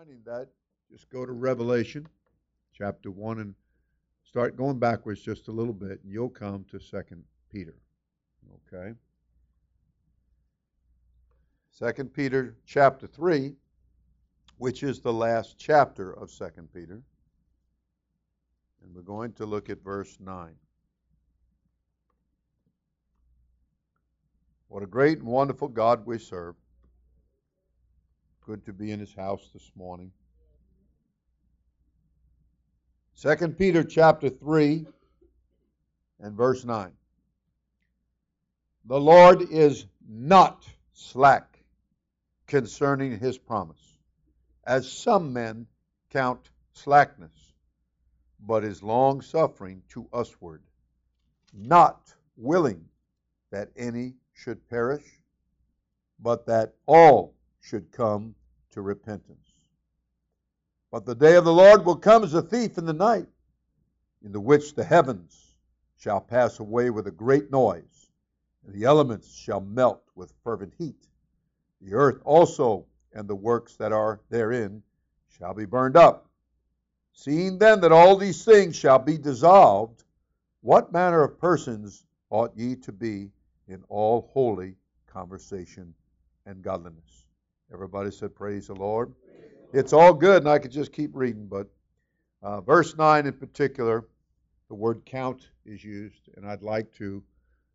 finding that, just go to Revelation chapter 1 and start going backwards just a little bit, and you'll come to Second Peter. Okay? Second Peter chapter 3, which is the last chapter of Second Peter. And we're going to look at verse 9. What a great and wonderful God we serve. Good to be in his house this morning. Second Peter chapter 3 and verse 9. The Lord is not slack concerning his promise, as some men count slackness, but is long suffering to usward, not willing that any should perish, but that all should come to repentance. But the day of the Lord will come as a thief in the night, in the which the heavens shall pass away with a great noise, and the elements shall melt with fervent heat. The earth also and the works that are therein shall be burned up. Seeing then that all these things shall be dissolved, what manner of persons ought ye to be in all holy conversation and godliness? Everybody said, Praise the Lord. It's all good, and I could just keep reading, but uh, verse 9 in particular, the word count is used, and I'd like to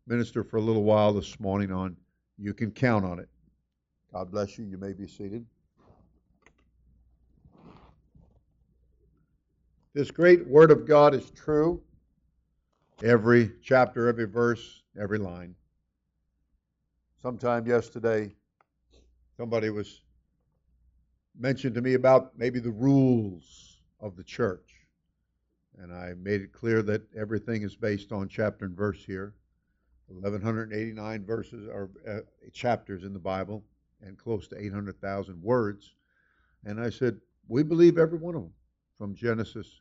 minister for a little while this morning on you can count on it. God bless you. You may be seated. This great Word of God is true. Every chapter, every verse, every line. Sometime yesterday, somebody was mentioned to me about maybe the rules of the church. And I made it clear that everything is based on chapter and verse here. 1189 verses or uh, chapters in the Bible and close to 800,000 words. And I said, we believe every one of them from Genesis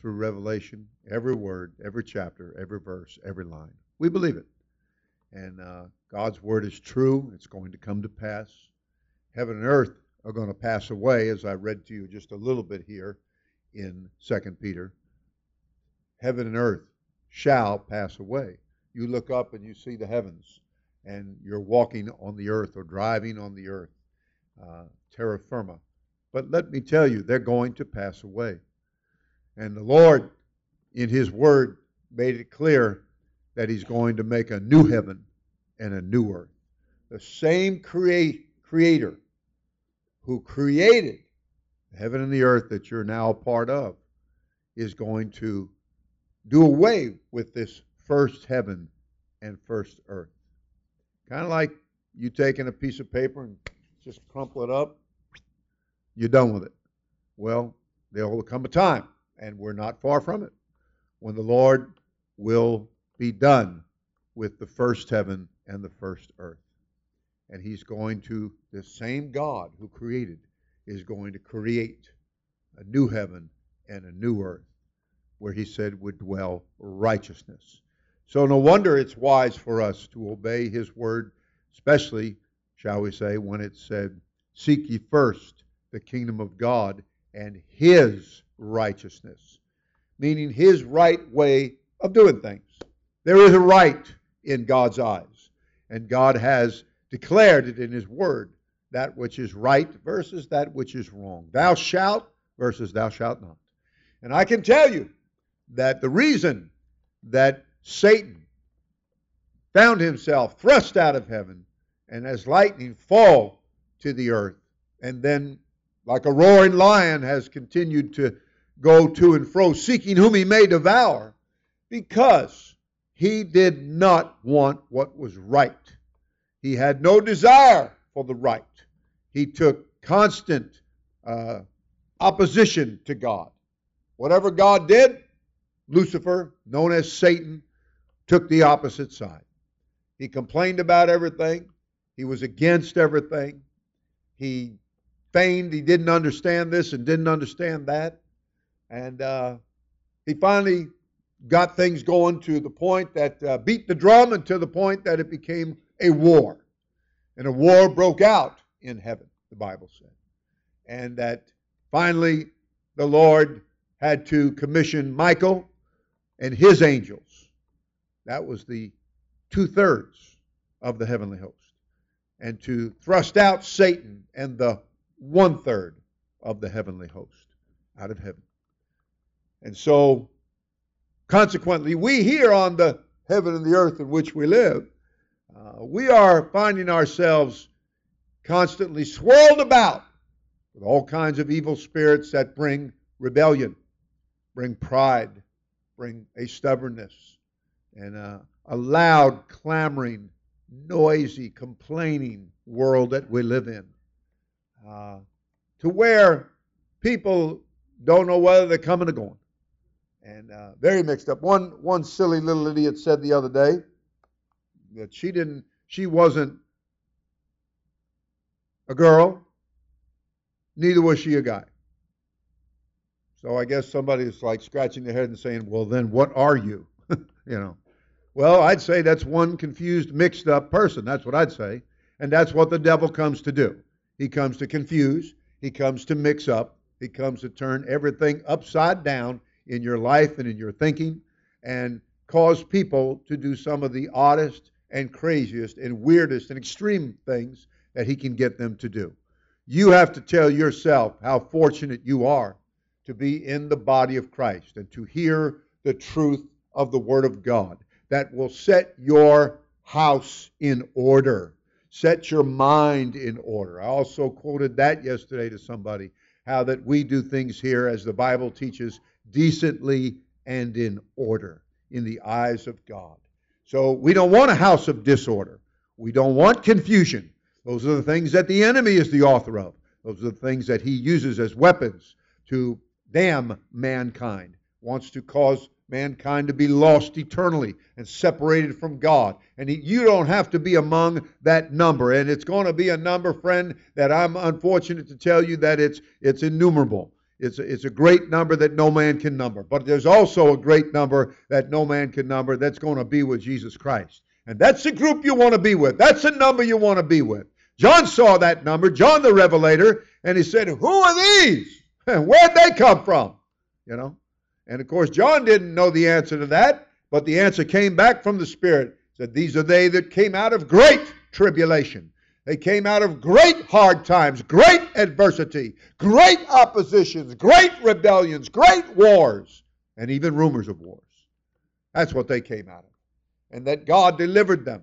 through Revelation, every word, every chapter, every verse, every line. We believe it. And uh, God's word is true. It's going to come to pass. Heaven and earth are going to pass away, as I read to you just a little bit here in 2 Peter. Heaven and earth shall pass away. You look up and you see the heavens, and you're walking on the earth or driving on the earth, uh, terra firma. But let me tell you, they're going to pass away. And the Lord, in His Word, made it clear that He's going to make a new heaven and a new earth. The same Creator who created heaven and the earth that you're now a part of, is going to do away with this first heaven and first earth. Kind of like you taking a piece of paper and just crumple it up, you're done with it. Well, there will come a time, and we're not far from it, when the Lord will be done with the first heaven and the first earth and he's going to, the same God who created is going to create a new heaven and a new earth where he said would dwell righteousness. So no wonder it's wise for us to obey his word, especially, shall we say, when it said, Seek ye first the kingdom of God and his righteousness, meaning his right way of doing things. There is a right in God's eyes, and God has declared it in His Word, that which is right versus that which is wrong. Thou shalt versus thou shalt not. And I can tell you that the reason that Satan found himself thrust out of heaven and as lightning fall to the earth, and then, like a roaring lion, has continued to go to and fro, seeking whom he may devour, because he did not want what was right. He had no desire for the right. He took constant uh, opposition to God. Whatever God did, Lucifer, known as Satan, took the opposite side. He complained about everything. He was against everything. He feigned he didn't understand this and didn't understand that. And uh, he finally got things going to the point that uh, beat the drum and to the point that it became a war. And a war broke out in heaven, the Bible said. And that finally, the Lord had to commission Michael and his angels. That was the two thirds of the heavenly host. And to thrust out Satan and the one third of the heavenly host out of heaven. And so, consequently, we here on the heaven and the earth in which we live, uh, we are finding ourselves constantly swirled about with all kinds of evil spirits that bring rebellion, bring pride, bring a stubbornness, and a, a loud, clamoring, noisy, complaining world that we live in. Uh, to where people don't know whether they're coming or going. And uh, very mixed up. One one silly little idiot said the other day that she didn't she wasn't a girl, neither was she a guy. So I guess somebody's like scratching their head and saying, "Well, then what are you?" you know. Well, I'd say that's one confused, mixed up person. That's what I'd say. And that's what the devil comes to do. He comes to confuse, he comes to mix up, he comes to turn everything upside down in your life and in your thinking and cause people to do some of the oddest and craziest and weirdest and extreme things that he can get them to do. You have to tell yourself how fortunate you are to be in the body of Christ and to hear the truth of the Word of God that will set your house in order, set your mind in order. I also quoted that yesterday to somebody how that we do things here as the Bible teaches decently and in order in the eyes of God. So we don't want a house of disorder. We don't want confusion. Those are the things that the enemy is the author of. Those are the things that he uses as weapons to damn mankind, wants to cause mankind to be lost eternally and separated from God. And you don't have to be among that number. And it's going to be a number, friend, that I'm unfortunate to tell you that it's it's innumerable. It's a, it's a great number that no man can number. But there's also a great number that no man can number that's going to be with Jesus Christ. And that's the group you want to be with. That's the number you want to be with. John saw that number, John the Revelator, and he said, Who are these? And where'd they come from? You know? And of course, John didn't know the answer to that, but the answer came back from the Spirit. said, These are they that came out of great tribulation. They came out of great hard times, great adversity, great oppositions, great rebellions, great wars, and even rumors of wars. That's what they came out of. And that God delivered them.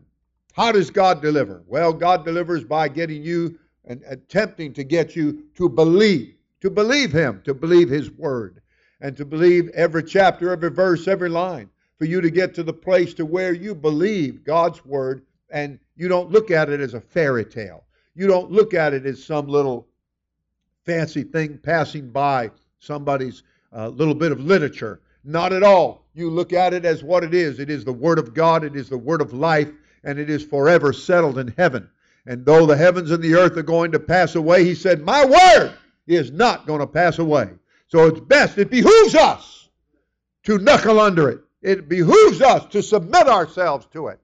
How does God deliver? Well, God delivers by getting you and attempting to get you to believe, to believe Him, to believe His Word, and to believe every chapter, every verse, every line, for you to get to the place to where you believe God's Word and you don't look at it as a fairy tale. You don't look at it as some little fancy thing passing by somebody's uh, little bit of literature. Not at all. You look at it as what it is. It is the Word of God, it is the Word of life, and it is forever settled in heaven. And though the heavens and the earth are going to pass away, he said, My Word is not going to pass away. So it's best, it behooves us to knuckle under it. It behooves us to submit ourselves to it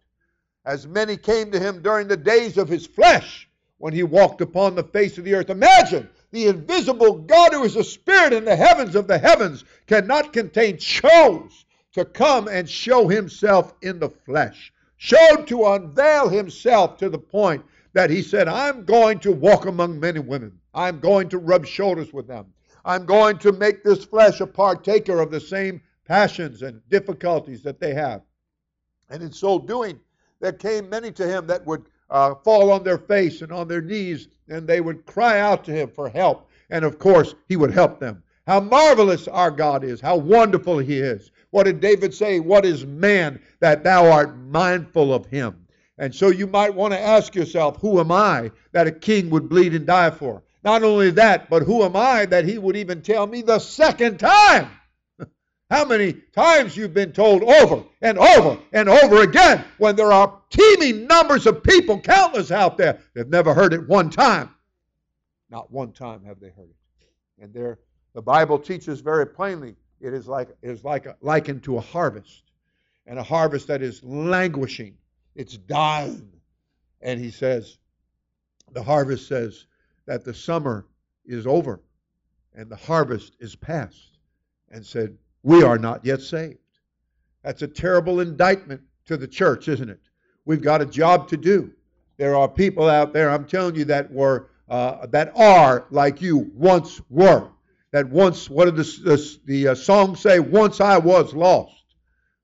as many came to him during the days of his flesh when he walked upon the face of the earth. Imagine the invisible God who is a spirit in the heavens of the heavens cannot contain, chose to come and show himself in the flesh, showed to unveil himself to the point that he said, I'm going to walk among men and women. I'm going to rub shoulders with them. I'm going to make this flesh a partaker of the same passions and difficulties that they have. And in so doing, there came many to him that would uh, fall on their face and on their knees, and they would cry out to him for help. And of course, he would help them. How marvelous our God is, how wonderful he is. What did David say? What is man that thou art mindful of him? And so you might want to ask yourself, who am I that a king would bleed and die for? Not only that, but who am I that he would even tell me the second time how many times you've been told over and over and over again when there are teeming numbers of people, countless out there, they've never heard it one time. Not one time have they heard it. And there, the Bible teaches very plainly it is like it is like a, likened to a harvest, and a harvest that is languishing, it's dying. And he says, the harvest says that the summer is over and the harvest is past, and said, We are not yet saved. That's a terrible indictment to the church, isn't it? We've got a job to do. There are people out there, I'm telling you, that were uh, that are like you once were. That once, what did the, the, the uh, song say? Once I was lost,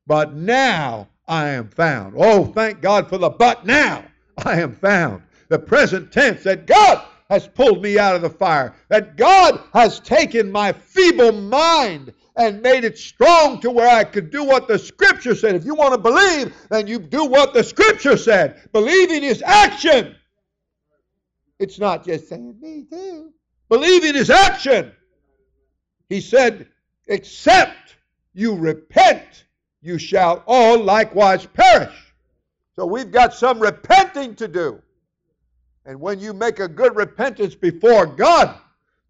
but now I am found. Oh, thank God for the but now I am found. The present tense that God has pulled me out of the fire, that God has taken my feeble mind and made it strong to where I could do what the Scripture said. If you want to believe, then you do what the Scripture said. Believing is action. It's not just saying, me too. Believing is action. He said, except you repent, you shall all likewise perish. So we've got some repenting to do. And when you make a good repentance before God,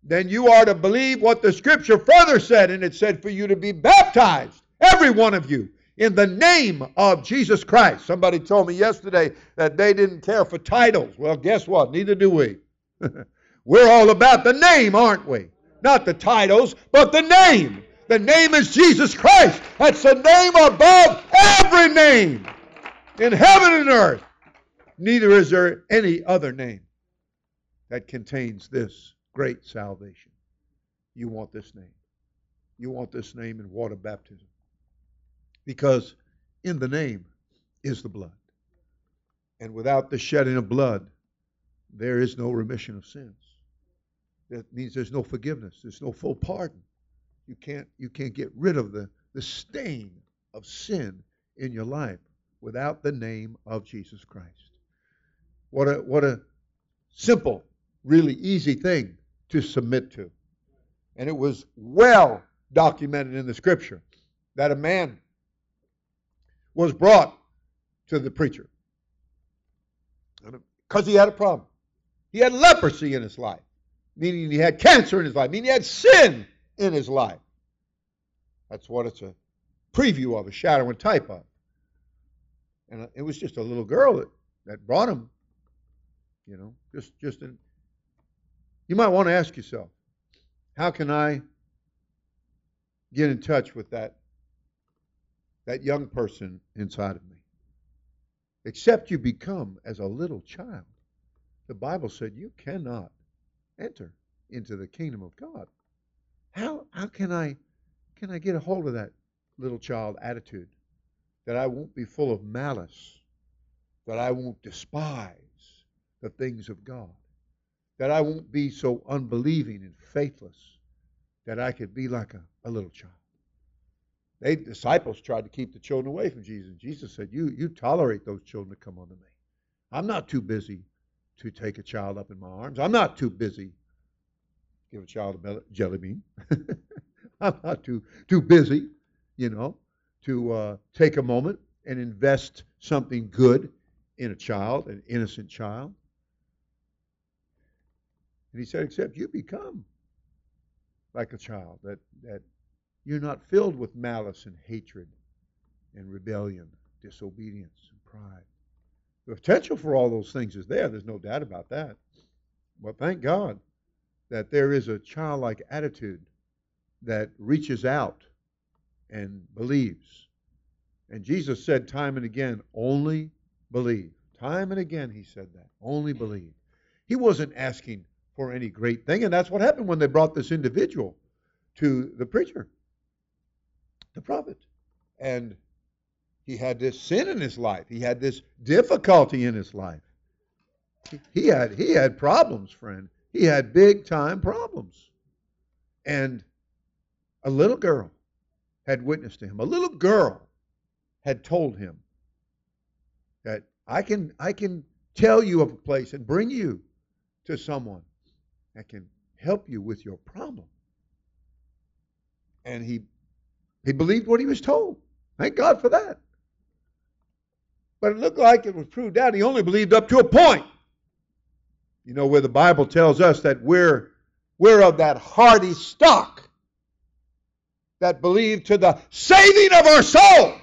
then you are to believe what the scripture further said. And it said for you to be baptized, every one of you, in the name of Jesus Christ. Somebody told me yesterday that they didn't care for titles. Well, guess what? Neither do we. We're all about the name, aren't we? Not the titles, but the name. The name is Jesus Christ. That's the name above every name in heaven and earth. Neither is there any other name that contains this great salvation. You want this name. You want this name in water baptism. Because in the name is the blood. And without the shedding of blood, there is no remission of sins. That means there's no forgiveness. There's no full pardon. You can't you can't get rid of the, the stain of sin in your life without the name of Jesus Christ. What a what a simple, really easy thing to submit to. And it was well documented in the scripture that a man was brought to the preacher because he had a problem. He had leprosy in his life, meaning he had cancer in his life, meaning he had sin in his life. That's what it's a preview of, a shadow and type of. And it was just a little girl that, that brought him, you know, just just an. You might want to ask yourself, how can I get in touch with that that young person inside of me? Except you become as a little child. The Bible said you cannot enter into the kingdom of God. How how can I can I get a hold of that little child attitude? That I won't be full of malice, that I won't despise the things of God, that I won't be so unbelieving and faithless, that I could be like a, a little child. They disciples tried to keep the children away from Jesus. Jesus said, You you tolerate those children to come unto me. I'm not too busy to take a child up in my arms. I'm not too busy give a child a jelly bean. I'm not too too busy, you know, to uh, take a moment and invest something good in a child, an innocent child. And he said, except you become like a child, that, that you're not filled with malice and hatred and rebellion, disobedience and pride. The potential for all those things is there. There's no doubt about that. But thank God that there is a childlike attitude that reaches out and believes. And Jesus said time and again, only believe. Time and again, he said that. Only believe. He wasn't asking for any great thing, and that's what happened when they brought this individual to the preacher, the prophet. And he had this sin in his life. He had this difficulty in his life. He had he had problems, friend. He had big time problems. And a little girl had witnessed to him. A little girl had told him that I can I can tell you of a place and bring you to someone that can help you with your problem. And he he believed what he was told. Thank God for that. But it looked like it was proved out he only believed up to a point. You know, where the Bible tells us that we're, we're of that hardy stock that believe to the saving of our soul.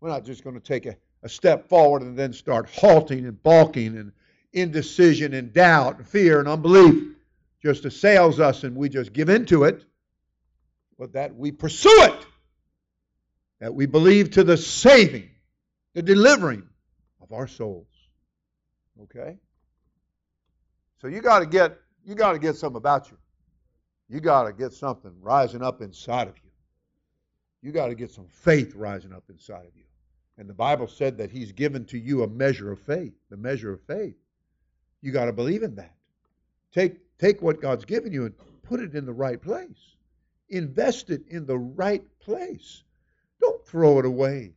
We're not just going to take a, a step forward and then start halting and balking and indecision and doubt and fear and unbelief just assails us and we just give into it, but that we pursue it, that we believe to the saving, the delivering of our souls. Okay? So you got to get you got to get something about you. You got to get something rising up inside of you. You got to get some faith rising up inside of you. And the Bible said that He's given to you a measure of faith, the measure of faith. You got to believe in that. Take, take what God's given you and put it in the right place. Invest it in the right place. Don't throw it away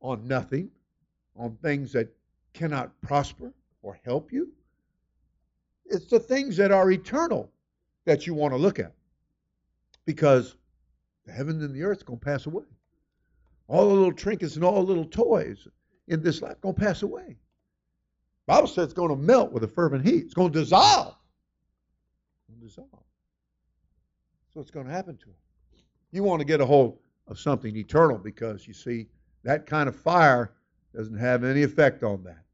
on nothing, on things that cannot prosper or help you. It's the things that are eternal that you want to look at. Because the heavens and the earth are going to pass away. All the little trinkets and all the little toys in this life going to pass away. Bible says it's going to melt with a fervent heat. It's going to dissolve. Going to dissolve. So it's going to happen to it. You want to get a hold of something eternal because you see that kind of fire doesn't have any effect on that.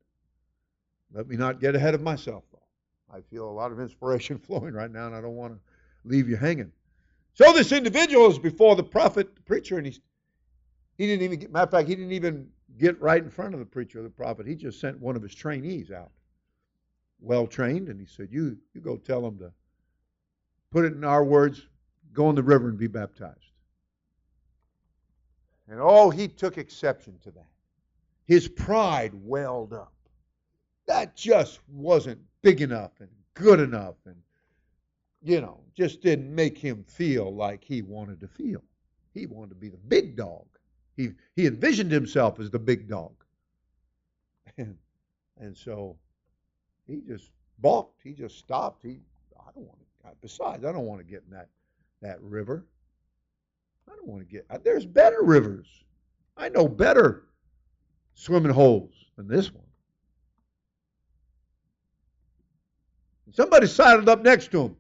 Let me not get ahead of myself, though. I feel a lot of inspiration flowing right now, and I don't want to leave you hanging. So this individual is before the prophet, the preacher, and he's he didn't even get, matter of fact, he didn't even get right in front of the preacher or the prophet. He just sent one of his trainees out, well trained, and he said, "You you go tell them to put it in our words, go in the river and be baptized." And oh, he took exception to that. His pride welled up. That just wasn't big enough and good enough and you know, just didn't make him feel like he wanted to feel. He wanted to be the big dog. He, he envisioned himself as the big dog. And, and so he just balked. He just stopped. He, I don't want to, besides, I don't want to get in that, that river. I don't want to get, there's better rivers. I know better swimming holes than this one. Somebody sidled up next to him.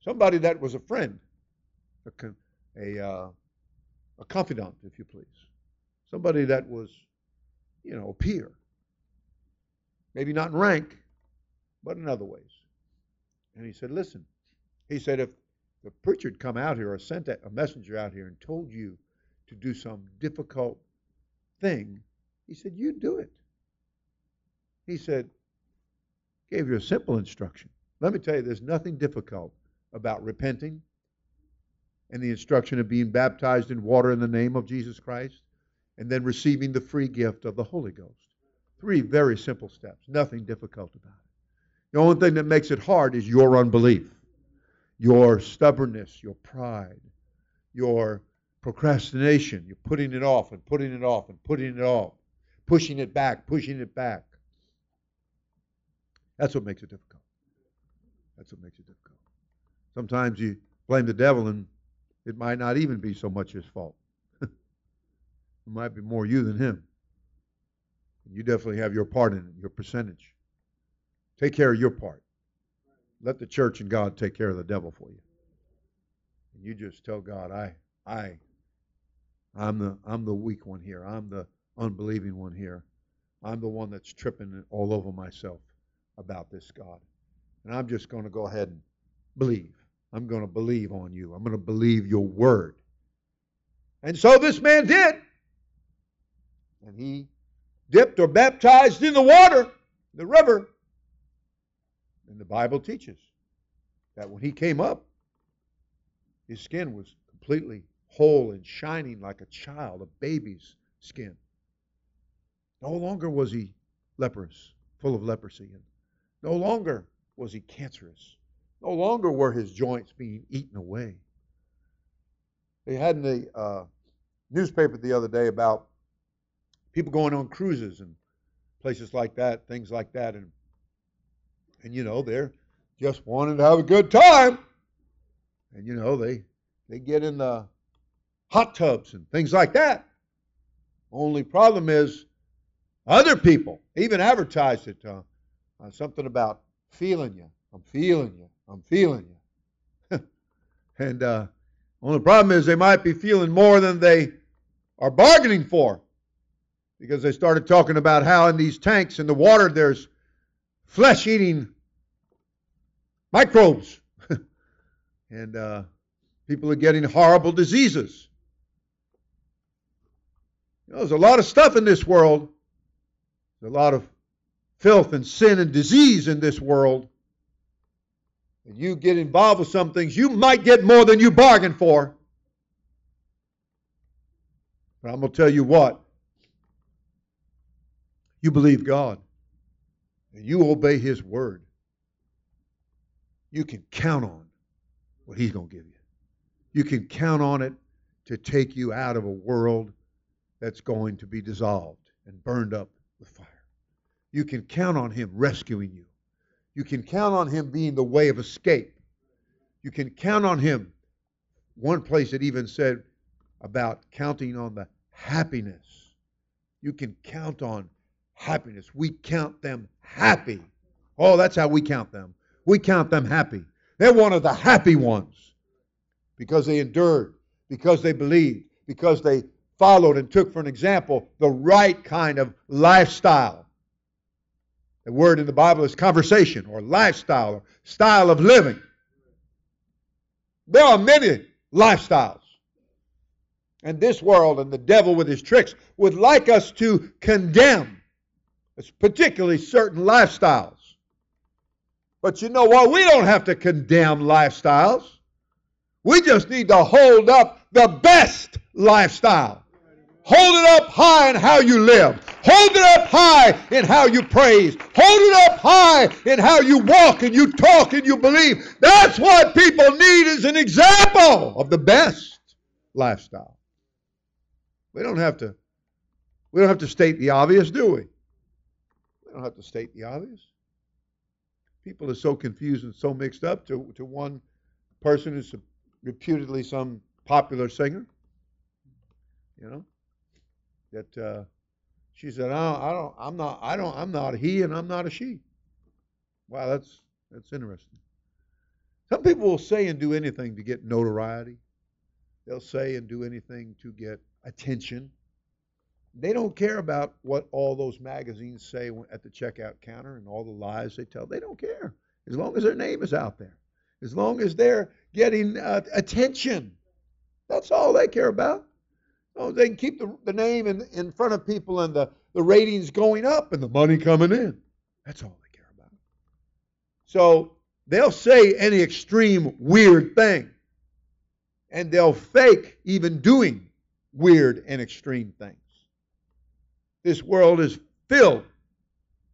Somebody that was a friend, a, a, uh, a confidant, if you please. Somebody that was, you know, a peer. Maybe not in rank, but in other ways. And he said, Listen, he said, if the preacher had come out here or sent a messenger out here and told you to do some difficult thing, he said, You do it. He said, gave you a simple instruction. Let me tell you, there's nothing difficult about repenting and the instruction of being baptized in water in the name of Jesus Christ and then receiving the free gift of the Holy Ghost. Three very simple steps, nothing difficult about it. The only thing that makes it hard is your unbelief, your stubbornness, your pride, your procrastination. You're putting it off and putting it off and putting it off, pushing it back, pushing it back. That's what makes it difficult. That's what makes it difficult. Sometimes you blame the devil and it might not even be so much his fault. it might be more you than him. You definitely have your part in it, your percentage. Take care of your part. Let the church and God take care of the devil for you. And you just tell God, I, I, I'm the, I'm the weak one here. I'm the unbelieving one here. I'm the one that's tripping all over myself about this God. And I'm just going to go ahead and believe. I'm going to believe on you. I'm going to believe your word. And so this man did. And he dipped or baptized in the water, the river. And the Bible teaches that when he came up, his skin was completely whole and shining like a child, a baby's skin. No longer was he leprous, full of leprosy. And no longer was he cancerous. No longer were his joints being eaten away. They had in the uh, newspaper the other day about people going on cruises and places like that, things like that, and and you know they're just wanting to have a good time, and you know they they get in the hot tubs and things like that. Only problem is other people even advertised it uh, uh, something about feeling you. I'm feeling you. I'm feeling you. and uh, only problem is they might be feeling more than they are bargaining for because they started talking about how in these tanks in the water there's flesh eating microbes. and uh, people are getting horrible diseases. You know, there's a lot of stuff in this world. There's a lot of filth and sin and disease in this world. And you get involved with some things, you might get more than you bargained for. But I'm going to tell you what. You believe God and you obey His word. You can count on what He's going to give you. You can count on it to take you out of a world that's going to be dissolved and burned up with fire. You can count on Him rescuing you. You can count on Him being the way of escape. You can count on Him. One place it even said about counting on the happiness. You can count on happiness. We count them happy. Oh, that's how we count them. We count them happy. They're one of the happy ones because they endured, because they believed, because they followed and took for an example the right kind of lifestyle. The word in the Bible is conversation or lifestyle or style of living. There are many lifestyles. And this world and the devil with his tricks would like us to condemn, particularly certain lifestyles. But you know what? We don't have to condemn lifestyles. We just need to hold up the best lifestyle. Hold it up high in how you live. Hold it up high in how you praise. Hold it up high in how you walk and you talk and you believe. That's what people need is an example of the best lifestyle. We don't have to we don't have to state the obvious, do we? We don't have to state the obvious. People are so confused and so mixed up to, to one person who's reputedly some popular singer. You know? That uh, she said, don't, I don't I'm not I don't I'm not a he and I'm not a she. Wow, that's that's interesting. Some people will say and do anything to get notoriety. They'll say and do anything to get attention. They don't care about what all those magazines say at the checkout counter and all the lies they tell. They don't care as long as their name is out there, as long as they're getting uh, attention. That's all they care about. Oh, they can keep the, the name in, in front of people and the, the ratings going up and the money coming in. That's all they care about. So they'll say any extreme weird thing, and they'll fake even doing weird and extreme things. This world is filled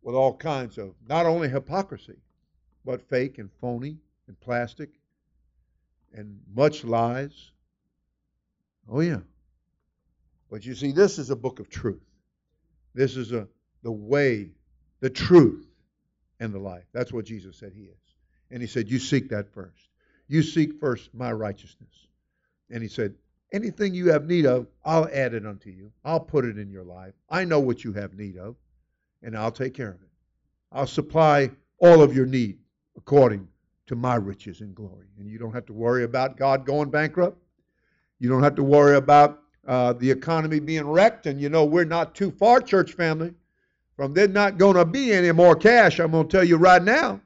with all kinds of not only hypocrisy, but fake and phony and plastic and much lies. Oh, yeah. But you see, this is a book of truth. This is a, the way, the truth, and the life. That's what Jesus said He is. And He said, You seek that first. You seek first my righteousness. And He said, Anything you have need of, I'll add it unto you. I'll put it in your life. I know what you have need of, and I'll take care of it. I'll supply all of your need according to my riches and glory. And you don't have to worry about God going bankrupt. You don't have to worry about uh, the economy being wrecked. And you know, we're not too far, church family, from there not going to be any more cash. I'm going to tell you right now.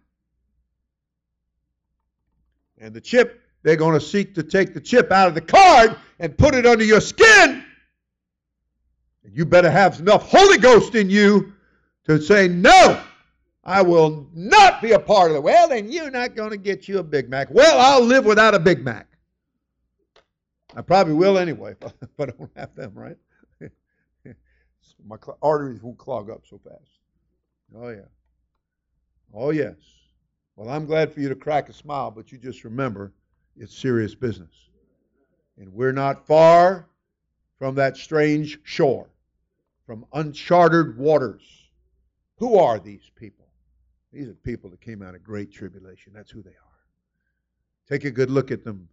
And the chip they're going to seek to take the chip out of the card and put it under your skin. And you better have enough Holy Ghost in you to say, No, I will not be a part of it. Well, then you're not going to get you a Big Mac. Well, I'll live without a Big Mac. I probably will anyway but I don't have them, right? My arteries won't clog up so fast. Oh, yeah. Oh, yes. Well, I'm glad for you to crack a smile, but you just remember it's serious business. And we're not far from that strange shore, from uncharted waters. Who are these people? These are people that came out of great tribulation. That's who they are. Take a good look at them,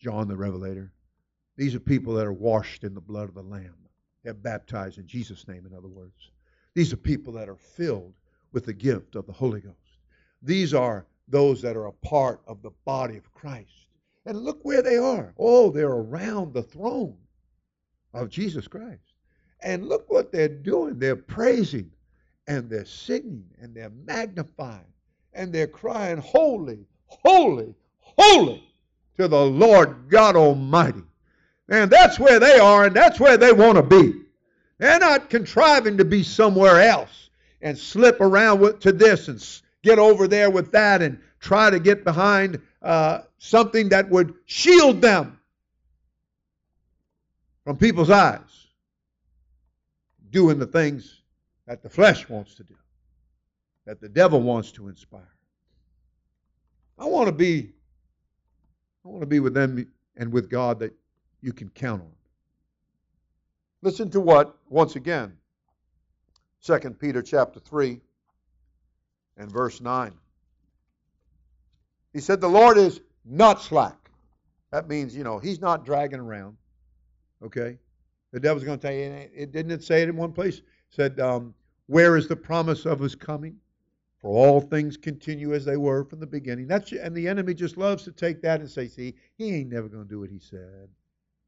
John the Revelator. These are people that are washed in the blood of the Lamb. They're baptized in Jesus' name, in other words. These are people that are filled with the gift of the Holy Ghost. These are those that are a part of the body of Christ. And look where they are. Oh, they're around the throne of Jesus Christ. And look what they're doing. They're praising and they're singing and they're magnifying and they're crying, Holy, holy, holy to the Lord God Almighty. And that's where they are, and that's where they want to be. They're not contriving to be somewhere else and slip around with, to this and get over there with that and try to get behind uh, something that would shield them from people's eyes, doing the things that the flesh wants to do, that the devil wants to inspire. I want to be I want to be with them and with God that you can count on. Listen to what once again 2 Peter chapter 3 and verse 9. He said the Lord is not slack. That means, you know, he's not dragging around. Okay? The devil's going to tell you, it didn't it say it in one place? It said, um, where is the promise of his coming? For all things continue as they were from the beginning. That's and the enemy just loves to take that and say, see, he ain't never going to do what he said.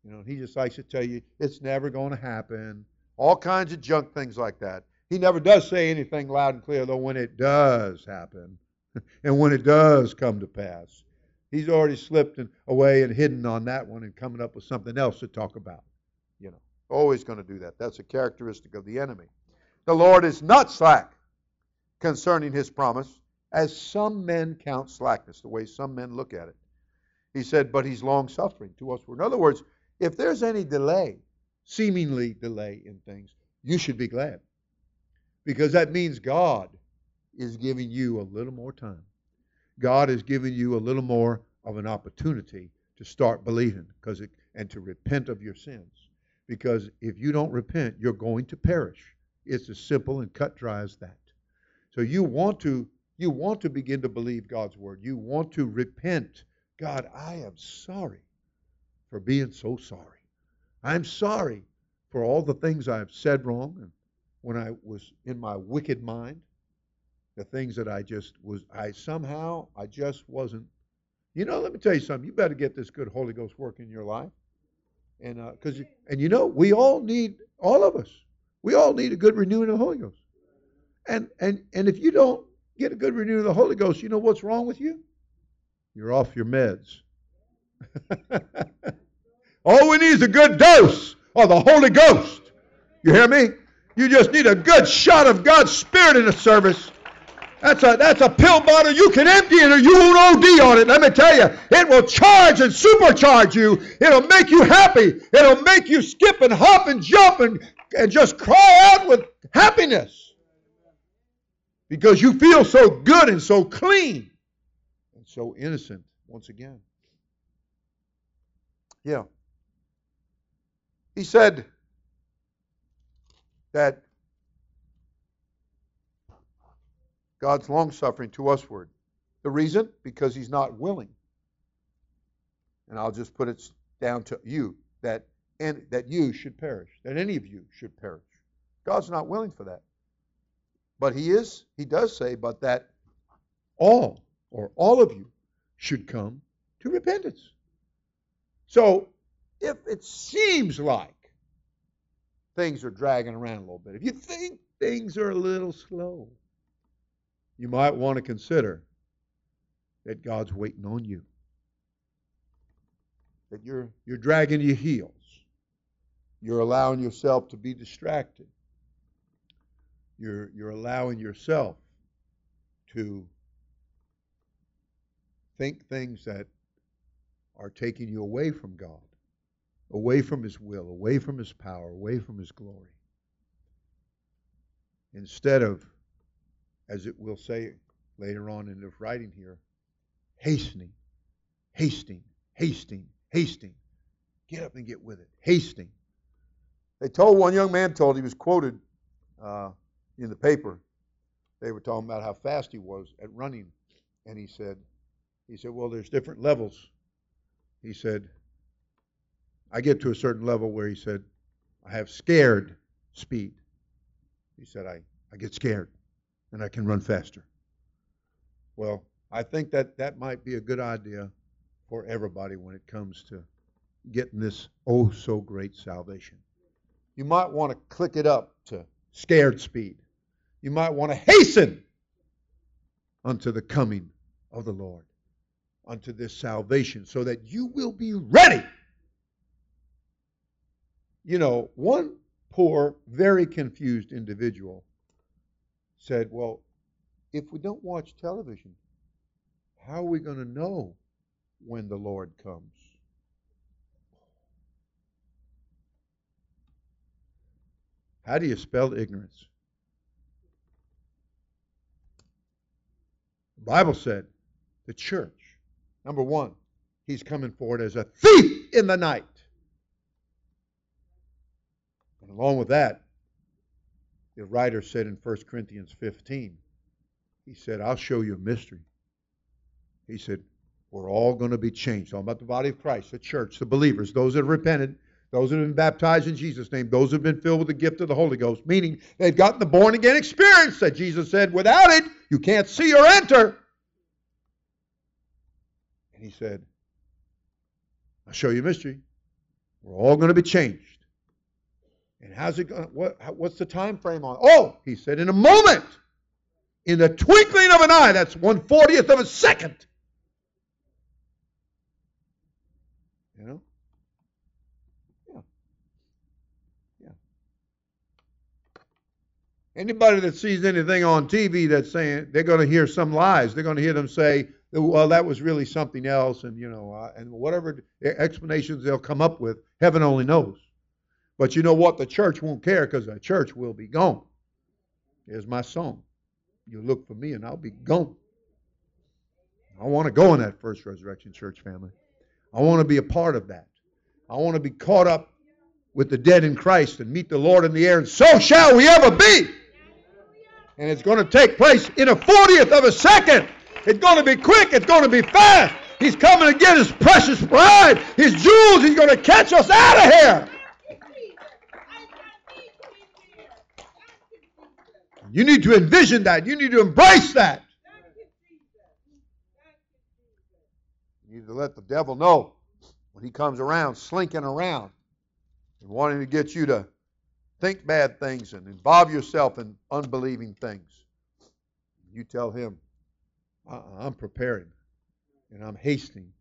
You know, he just likes to tell you it's never going to happen. All kinds of junk things like that. He never does say anything loud and clear, though, when it does happen and when it does come to pass. He's already slipped and away and hidden on that one and coming up with something else to talk about. You know, always going to do that. That's a characteristic of the enemy. The Lord is not slack concerning his promise, as some men count slackness, the way some men look at it. He said, but he's long suffering to us. In other words, if there's any delay, seemingly delay in things, you should be glad. Because that means God is giving you a little more time. God is giving you a little more of an opportunity to start believing because it, and to repent of your sins. Because if you don't repent, you're going to perish. It's as simple and cut dry as that. So you want to you want to begin to believe God's word. You want to repent. God, I am sorry for being so sorry. I'm sorry for all the things I've said wrong and when I was in my wicked mind, the things that I just was I somehow I just wasn't you know, let me tell you something. You better get this good Holy Ghost work in your life. And because uh, and you know, we all need all of us. We all need a good renewing of the Holy Ghost. And and and if you don't get a good renewing of the Holy Ghost, you know what's wrong with you? You're off your meds. All we need is a good dose of the Holy Ghost. You hear me? You just need a good shot of God's Spirit in the service. That's a that's a pill bottle you can empty it or you won't OD on it. Let me tell you, it will charge and supercharge you. It'll make you happy. It'll make you skip and hop and jump and, and just cry out with happiness because you feel so good and so clean and so innocent once again. Yeah. He said that God's long suffering to usward. The reason? Because he's not willing. And I'll just put it down to you that and that you should perish, that any of you should perish. God's not willing for that. But he is, he does say, but that all or all of you should come to repentance. So if it seems like things are dragging around a little bit, if you think things are a little slow, you might want to consider that God's waiting on you. That you're you're dragging your heels. You're allowing yourself to be distracted. You're, you're allowing yourself to think things that are taking you away from God, away from His will, away from His power, away from His glory. Instead of, as it will say later on in the writing here, hastening, hasting, hasting, hasting. Get up and get with it. Hasting. They told one young man told he was quoted uh, in the paper, they were talking about how fast he was at running, and he said, he said, well, there's different levels. He said, I get to a certain level where he said, I have scared speed. He said, I, I get scared and I can run faster. Well, I think that that might be a good idea for everybody when it comes to getting this oh so great salvation. You might want to click it up to scared speed you might want to hasten unto the coming of the Lord. Unto this salvation, so that you will be ready. You know, one poor, very confused individual said, Well, if we don't watch television, how are we going to know when the Lord comes? How do you spell ignorance? The Bible said the church, number one, he's coming forward as a thief in the night. And along with that, the writer said in 1 Corinthians 15, he said, I'll show you a mystery. He said, We're all going to be changed. Talking about the body of Christ, the church, the believers, those that have repented, those that have been baptized in Jesus' name, those that have been filled with the gift of the Holy Ghost, meaning they've gotten the born again experience that Jesus said, without it, you can't see or enter. And he said, I'll show you a mystery. We're all going to be changed. And how's it going? What, what's the time frame on? Oh, he said, in a moment, in the twinkling of an eye. That's one fortieth of a second. You know? Yeah. Yeah. Anybody that sees anything on TV that's saying they're going to hear some lies, they're going to hear them say, well, that was really something else, and you know, uh, and whatever explanations they'll come up with, heaven only knows. But you know what? The church won't care because the church will be gone. Here's my song. You look for me and I'll be gone. I want to go in that first resurrection church family. I want to be a part of that. I want to be caught up with the dead in Christ and meet the Lord in the air, and so shall we ever be. And it's going to take place in a 40th of a second. It's going to be quick. It's going to be fast. He's coming to get his precious bride, his jewels. He's going to catch us out of here. You need to envision that. You need to embrace that. You need to let the devil know when he comes around, slinking around, and wanting to get you to think bad things and involve yourself in unbelieving things. You tell him, I'm preparing and I'm hastening.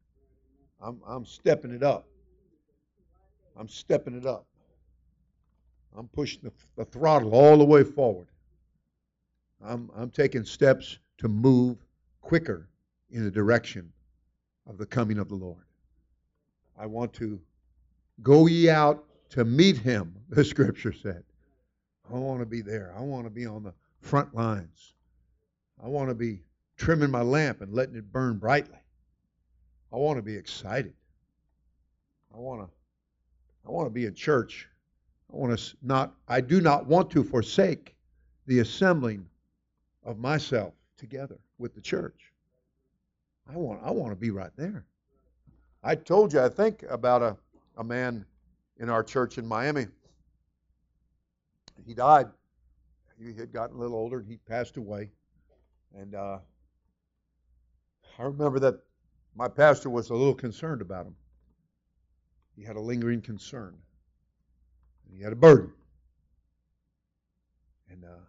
I'm, I'm stepping it up. I'm stepping it up. I'm pushing the, the throttle all the way forward. I'm, I'm taking steps to move quicker in the direction of the coming of the Lord. I want to go ye out to meet him, the scripture said. I want to be there. I want to be on the front lines. I want to be trimming my lamp and letting it burn brightly. I want to be excited. I want to I want to be in church. I want to not I do not want to forsake the assembling of myself together with the church. I want I want to be right there. I told you I think about a, a man in our church in Miami. He died. He had gotten a little older and he passed away. And uh, I remember that my pastor was a little concerned about him. He had a lingering concern. He had a burden. And uh,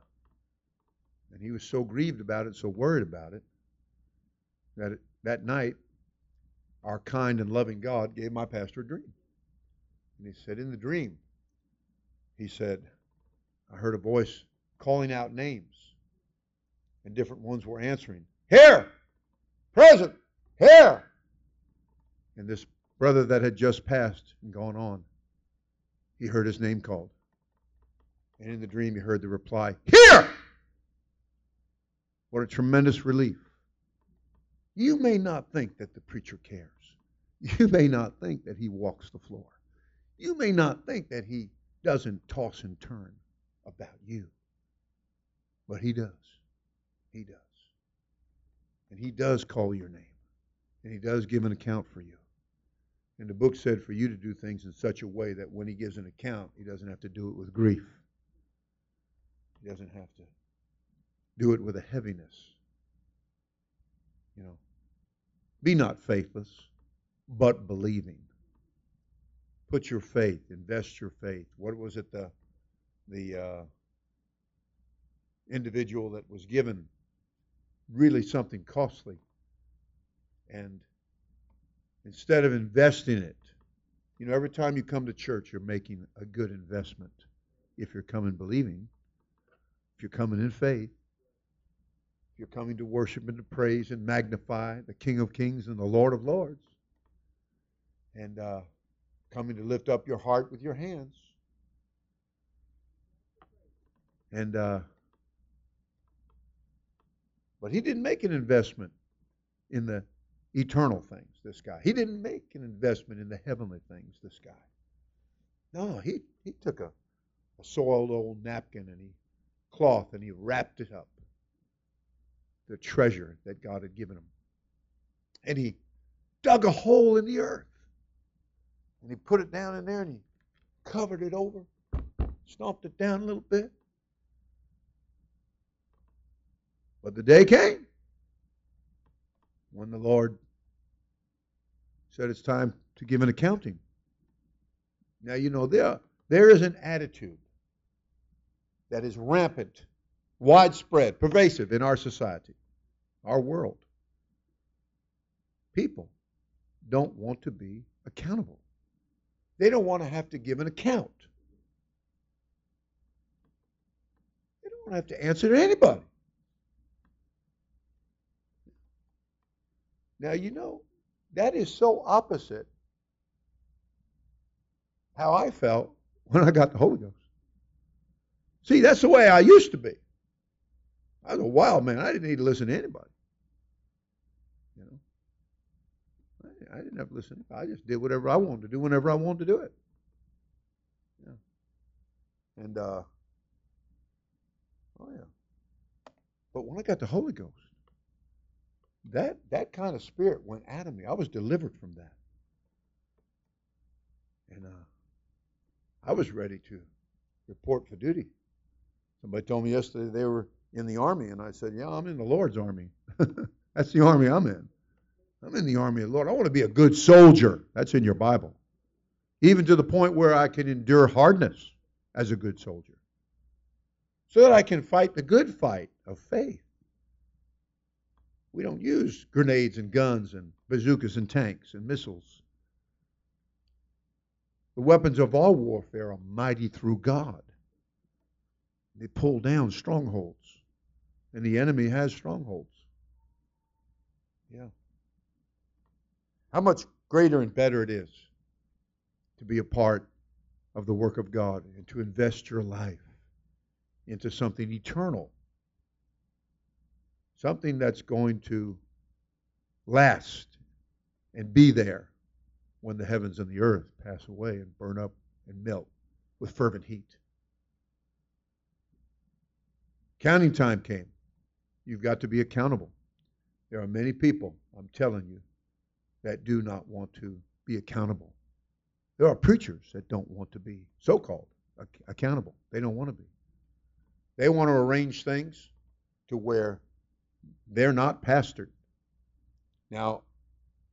and he was so grieved about it, so worried about it, that it, that night, our kind and loving God gave my pastor a dream. And he said, In the dream, he said, I heard a voice calling out names, and different ones were answering, Here! Present! Here! And this brother that had just passed and gone on, he heard his name called. And in the dream, he heard the reply, Here! What a tremendous relief. You may not think that the preacher cares. You may not think that he walks the floor. You may not think that he doesn't toss and turn about you. But he does. He does. And he does call your name. And he does give an account for you. And the book said for you to do things in such a way that when he gives an account, he doesn't have to do it with grief. He doesn't have to do it with a heaviness. You know, be not faithless, but believing. Put your faith, invest your faith. What was it the the uh, individual that was given really something costly, and instead of investing it. You know, every time you come to church, you're making a good investment. If you're coming believing, if you're coming in faith, if you're coming to worship and to praise and magnify the King of Kings and the Lord of Lords, and uh, coming to lift up your heart with your hands. And uh, but he didn't make an investment in the eternal things, this guy. He didn't make an investment in the heavenly things, this guy. No, he, he took a, a soiled old napkin and he cloth and he wrapped it up. The treasure that God had given him. And he dug a hole in the earth. And he put it down in there and he covered it over, stomped it down a little bit. But the day came when the Lord said it's time to give an accounting. Now, you know, there, there is an attitude that is rampant, widespread, pervasive in our society, our world. People don't want to be accountable. They don't want to have to give an account. They don't want to have to answer to anybody. Now, you know, that is so opposite how I felt when I got the Holy Ghost. See, that's the way I used to be. I was a wild man. I didn't need to listen to anybody. You know, I, didn't have to listen. I just did whatever I wanted to do whenever I wanted to do it. Yeah. And uh, oh yeah. But when I got the Holy Ghost, that that kind of spirit went out of me. I was delivered from that, and uh, I was ready to report for duty. Somebody told me yesterday they were in the army, and I said, "Yeah, I'm in the Lord's army. That's the army I'm in. I'm in the army of the Lord. I want to be a good soldier. That's in your Bible, even to the point where I can endure hardness as a good soldier, so that I can fight the good fight of faith." We don't use grenades and guns and bazookas and tanks and missiles. The weapons of all warfare are mighty through God. They pull down strongholds. And the enemy has strongholds. Yeah. How much greater and better it is to be a part of the work of God and to invest your life into something eternal something that's going to last and be there when the heavens and the earth pass away and burn up and melt with fervent heat. Counting time came. You've got to be accountable. There are many people, I'm telling you, that do not want to be accountable. There are preachers that don't want to be so called accountable. They don't want to be. They want to arrange things to where they're not pastored. Now,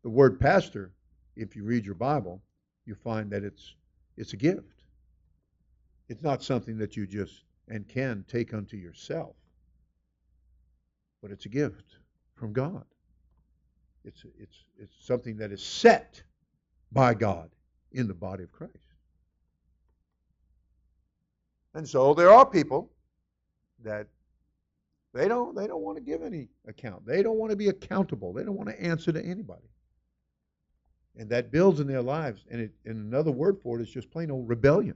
the word pastor, if you read your Bible, you find that it's it's a gift. It's not something that you just and can take unto yourself, but it's a gift from God. It's it's it's something that is set by God in the body of Christ. And so there are people that they don't they don't want to give any account. They don't want to be accountable. They don't want to answer to anybody. And that builds in their lives. And, it, and another word for it is just plain old rebellion.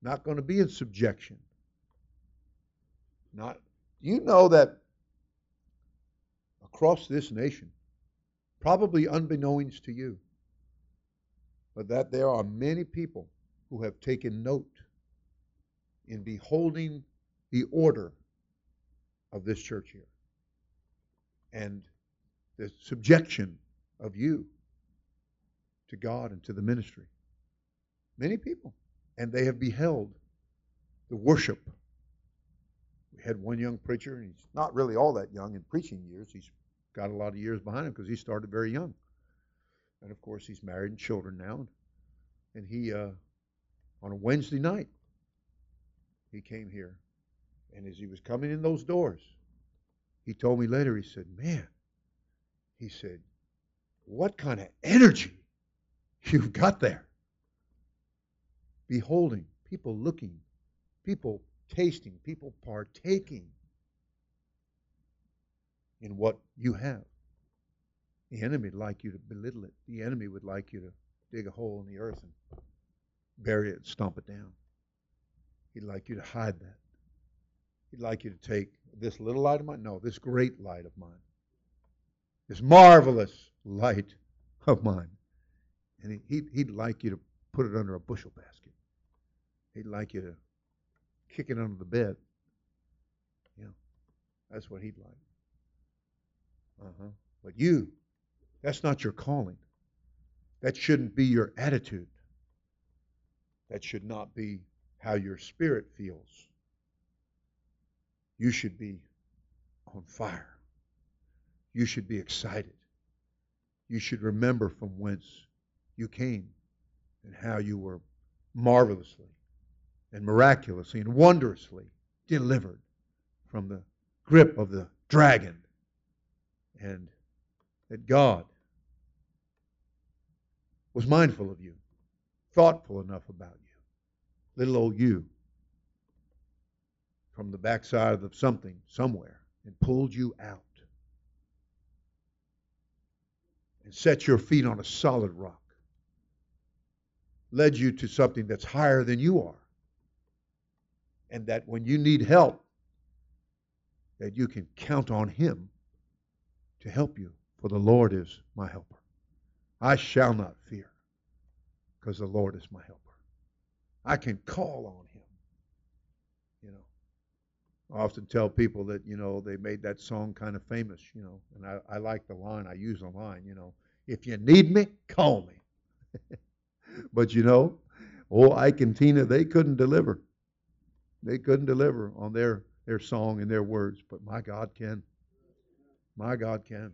Not going to be in subjection. Not you know that across this nation, probably unbeknownst to you, but that there are many people who have taken note in beholding the order of this church here and the subjection of you to God and to the ministry. Many people. And they have beheld the worship. We had one young preacher, and he's not really all that young in preaching years. He's got a lot of years behind him because he started very young. And of course, he's married and children now. And he, uh, on a Wednesday night, he came here and as he was coming in those doors, he told me later, he said, Man, he said, What kind of energy you've got there? Beholding, people looking, people tasting, people partaking in what you have. The enemy would like you to belittle it. The enemy would like you to dig a hole in the earth and bury it, stomp it down. He'd like you to hide that. He'd like you to take this little light of mine, no, this great light of mine, this marvelous light of mine. And he, he'd like you to put it under a bushel basket. He'd like you to kick it under the bed. Yeah, that's what he'd like. Uh huh. But you, that's not your calling. That shouldn't be your attitude. That should not be how your spirit feels. You should be on fire. You should be excited. You should remember from whence you came and how you were marvelously and miraculously and wondrously delivered from the grip of the dragon. And that God was mindful of you, thoughtful enough about you. Little old you from the backside of something somewhere and pulled you out and set your feet on a solid rock, led you to something that's higher than you are, and that when you need help, that you can count on Him to help you, for the Lord is my helper. I shall not fear, because the Lord is my helper. I can call on I often tell people that, you know, they made that song kind of famous, you know, and I, I like the line, I use the line, you know, if you need me, call me. but you know, oh, Ike and Tina, they couldn't deliver. They couldn't deliver on their, their song and their words, but my God can. My God can.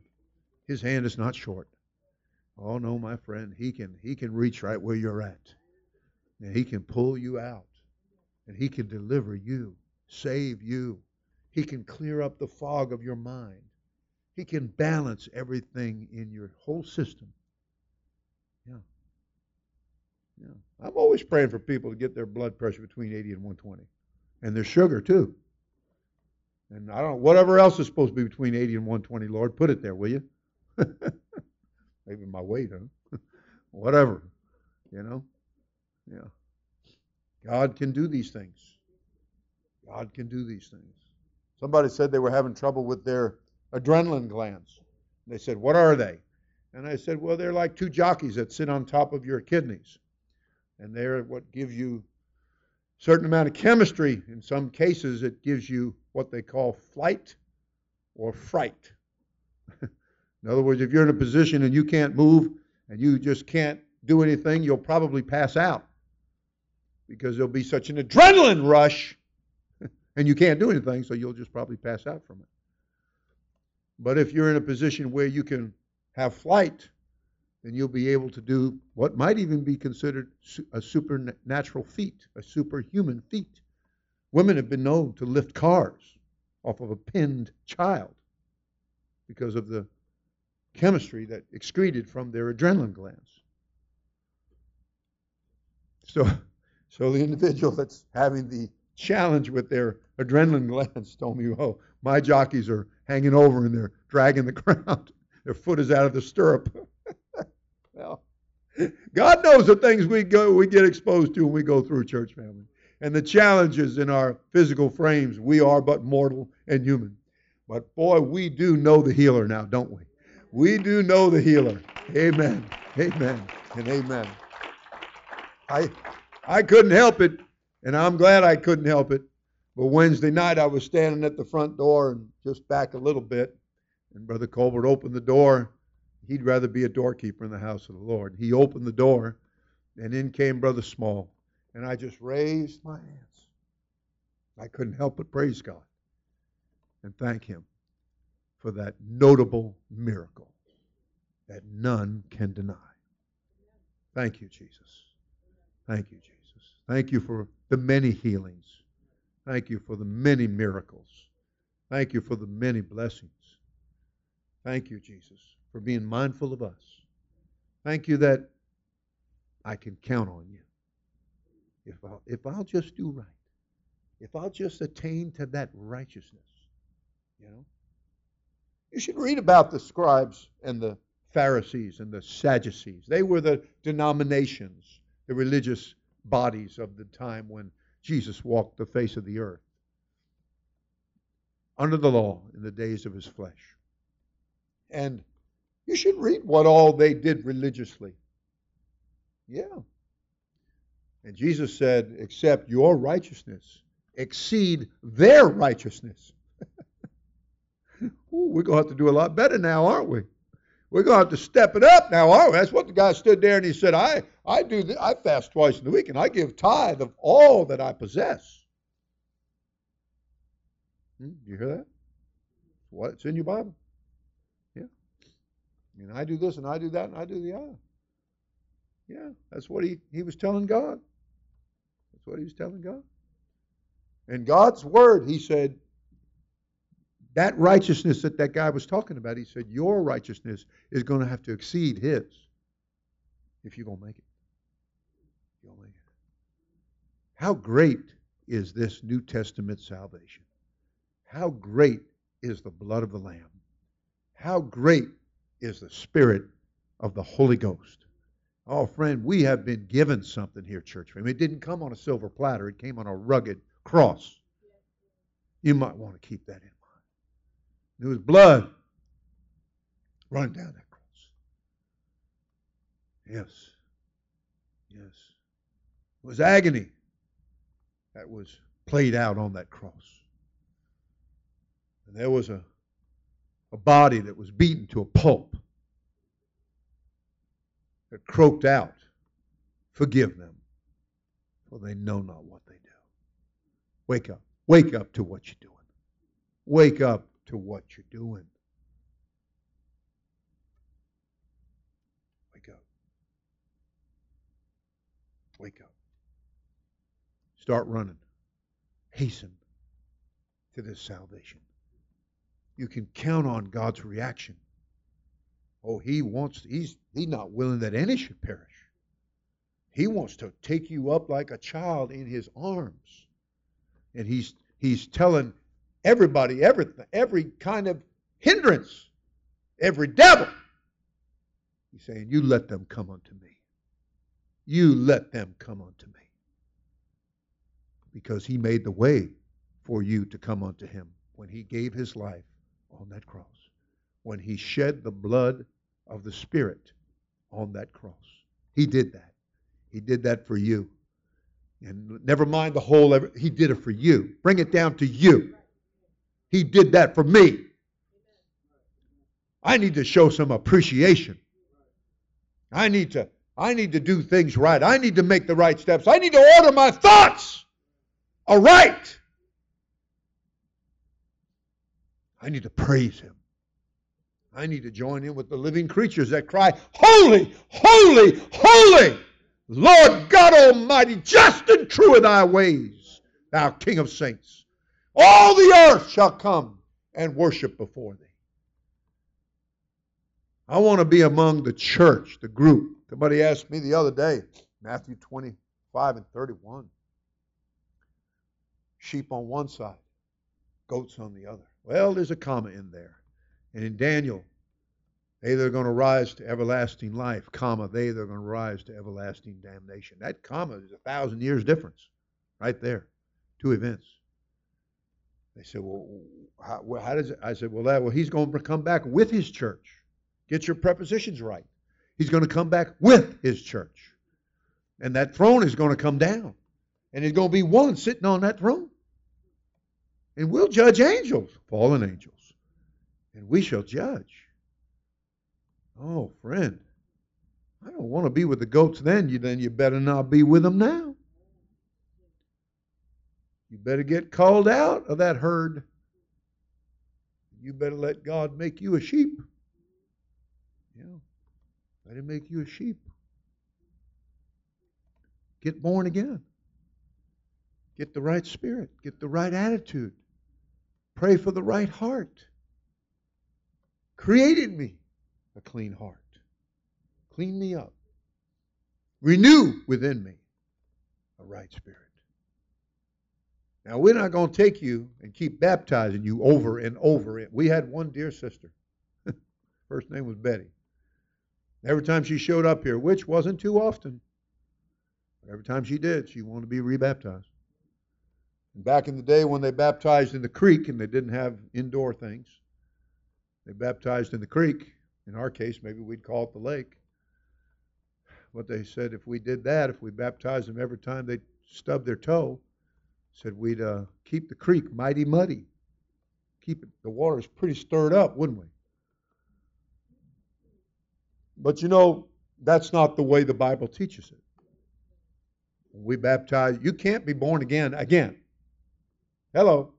His hand is not short. Oh no, my friend, he can he can reach right where you're at. And he can pull you out. And he can deliver you save you. He can clear up the fog of your mind. He can balance everything in your whole system. Yeah. Yeah. I'm always praying for people to get their blood pressure between 80 and 120. And their sugar, too. And I don't know, whatever else is supposed to be between 80 and 120, Lord, put it there, will you? Maybe my weight, huh? whatever. You know? Yeah. God can do these things. God can do these things. Somebody said they were having trouble with their adrenaline glands. They said, What are they? And I said, Well, they're like two jockeys that sit on top of your kidneys. And they're what give you a certain amount of chemistry. In some cases, it gives you what they call flight or fright. in other words, if you're in a position and you can't move and you just can't do anything, you'll probably pass out because there'll be such an adrenaline rush and you can't do anything, so you'll just probably pass out from it. But if you're in a position where you can have flight, then you'll be able to do what might even be considered a supernatural feat, a superhuman feat. Women have been known to lift cars off of a pinned child because of the chemistry that excreted from their adrenaline glands. So, so the individual that's having the challenge with their adrenaline glands told me, oh, my jockeys are hanging over and they're dragging the ground. Their foot is out of the stirrup. well, God knows the things we go we get exposed to when we go through church family. And the challenges in our physical frames, we are but mortal and human. But boy, we do know the healer now, don't we? We do know the healer. Amen. Amen. And amen. I I couldn't help it, and I'm glad I couldn't help it. But Wednesday night, I was standing at the front door and just back a little bit, and Brother Colbert opened the door. He'd rather be a doorkeeper in the house of the Lord. He opened the door, and in came Brother Small, and I just raised my hands. I couldn't help but praise God and thank Him for that notable miracle that none can deny. Thank you, Jesus. Thank you, Jesus. Thank you for the many healings Thank you for the many miracles. Thank you for the many blessings. Thank you, Jesus, for being mindful of us. Thank you that I can count on you. If I'll, if I'll just do right, if I'll just attain to that righteousness, you know. You should read about the scribes and the Pharisees and the Sadducees. They were the denominations, the religious bodies of the time when Jesus walked the face of the earth under the law in the days of his flesh. And you should read what all they did religiously. Yeah. And Jesus said, except your righteousness exceed their righteousness. Ooh, we're going to have to do a lot better now, aren't we? We're going to have to step it up now, aren't we? That's what the guy stood there and he said, I, I do th- I fast twice in the week and I give tithe of all that I possess. Hmm, you hear that? What? It's in your Bible. Yeah. And I do this and I do that and I do the other. Yeah, that's what he, he was telling God. That's what he was telling God. In God's word, he said, that righteousness that that guy was talking about, he said, your righteousness is going to have to exceed his if you're going to make it. How great is this New Testament salvation? How great is the blood of the Lamb? How great is the Spirit of the Holy Ghost? Oh, friend, we have been given something here, church family. It didn't come on a silver platter, it came on a rugged cross. You might want to keep that in there was blood running down that cross. Yes. Yes. It was agony that was played out on that cross. And there was a, a body that was beaten to a pulp that croaked out, Forgive them, for they know not what they do. Wake up. Wake up to what you're doing. Wake up to what you're doing. Wake up. Wake up. Start running. Hasten to this salvation. You can count on God's reaction. Oh, he wants, he's, he's not willing that any should perish. He wants to take you up like a child in his arms. And he's, he's telling everybody, everything, every kind of hindrance, every devil. He's saying, You let them come unto me. You let them come unto me. Because he made the way for you to come unto him when he gave his life on that cross, when he shed the blood of the Spirit on that cross. He did that. He did that for you. And never mind the whole, he did it for you. Bring it down to you. He did that for me. I need to show some appreciation. I need to I need to do things right. I need to make the right steps. I need to order my thoughts aright. I need to praise him. I need to join in with the living creatures that cry, Holy, holy, holy, Lord God Almighty, just and true are thy ways, thou King of saints. All the earth shall come and worship before thee. I want to be among the church, the group. Somebody asked me the other day, Matthew 25 and 31. Sheep on one side, goats on the other. Well, there's a comma in there. And in Daniel, they that are going to rise to everlasting life, comma, they that are going to rise to everlasting damnation. That comma is a thousand years difference right there. Two events. They said, well, how, well, how does it? I said, well, that, well, he's going to come back with his church. Get your prepositions right. He's going to come back with his church. And that throne is going to come down. And there's going to be one sitting on that throne. And we'll judge angels, fallen angels. And we shall judge. Oh, friend, I don't want to be with the goats then. You then you better not be with them now. You better get called out of that herd. You better let God make you a sheep. Yeah. Let him make you a sheep. Get born again. Get the right spirit. Get the right attitude. Pray for the right heart. Create in me a clean heart. Clean me up. Renew within me a right spirit. Now, we're not going to take you and keep baptizing you over and over. We had one dear sister. First name was Betty. Every time she showed up here, which wasn't too often, but every time she did, she wanted to be rebaptized. And back in the day when they baptized in the creek and they didn't have indoor things, they baptized in the creek. In our case, maybe we'd call it the lake. But they said, if we did that, if we baptized them every time they stubbed their toe, said we'd uh, keep the creek mighty muddy. Keep it, the water's pretty stirred up, wouldn't we? But you know, that's not the way the Bible teaches it. When we baptize, you can't be born again again. Hello.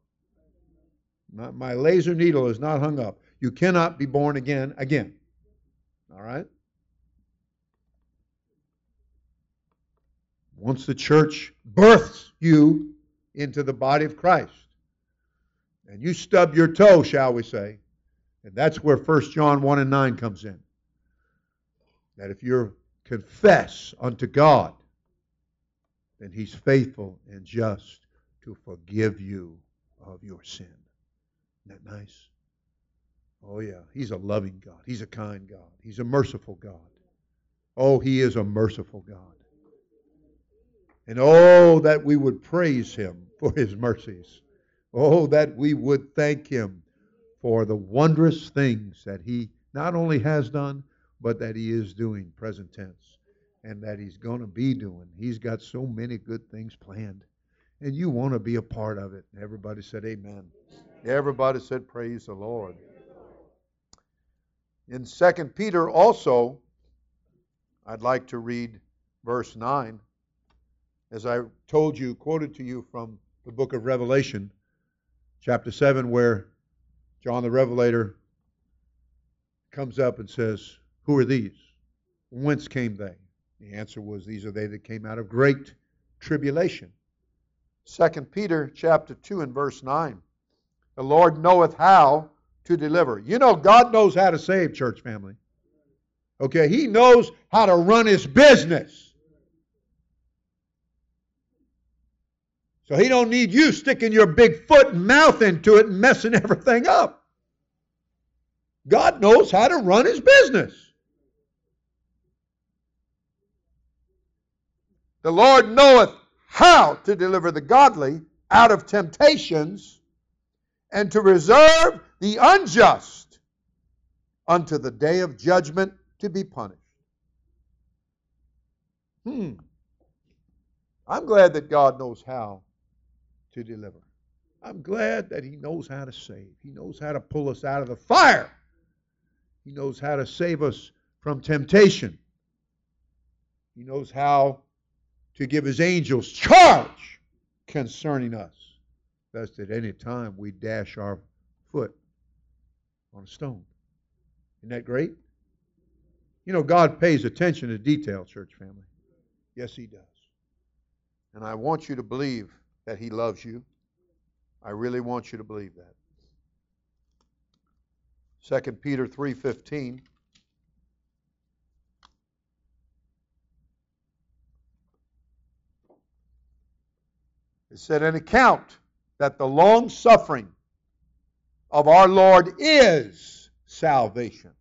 My, my laser needle is not hung up. You cannot be born again again. All right? Once the church births you into the body of Christ. And you stub your toe, shall we say. And that's where 1 John 1 and 9 comes in. That if you confess unto God, then He's faithful and just to forgive you of your sin. Isn't that nice? Oh, yeah. He's a loving God. He's a kind God. He's a merciful God. Oh, He is a merciful God. And oh, that we would praise Him for his mercies. Oh, that we would thank him for the wondrous things that he not only has done, but that he is doing, present tense, and that he's going to be doing. He's got so many good things planned, and you want to be a part of it. Everybody said, Amen. Everybody said, Praise the Lord. In 2 Peter also, I'd like to read verse 9. As I told you, quoted to you from the book of Revelation, chapter 7, where John the Revelator comes up and says, Who are these? Whence came they? The answer was, These are they that came out of great tribulation. 2 Peter chapter 2 and verse 9. The Lord knoweth how to deliver. You know, God knows how to save, church family. Okay, He knows how to run His business. So he don't need you sticking your big foot and mouth into it and messing everything up. God knows how to run his business. The Lord knoweth how to deliver the godly out of temptations and to reserve the unjust unto the day of judgment to be punished. Hmm. I'm glad that God knows how to deliver. I'm glad that He knows how to save. He knows how to pull us out of the fire. He knows how to save us from temptation. He knows how to give His angels charge concerning us, lest at any time we dash our foot on a stone. Isn't that great? You know, God pays attention to detail, church family. Yes, He does. And I want you to believe that He loves you. I really want you to believe that. 2 Peter 3:15 It said an account that the long suffering of our Lord is salvation.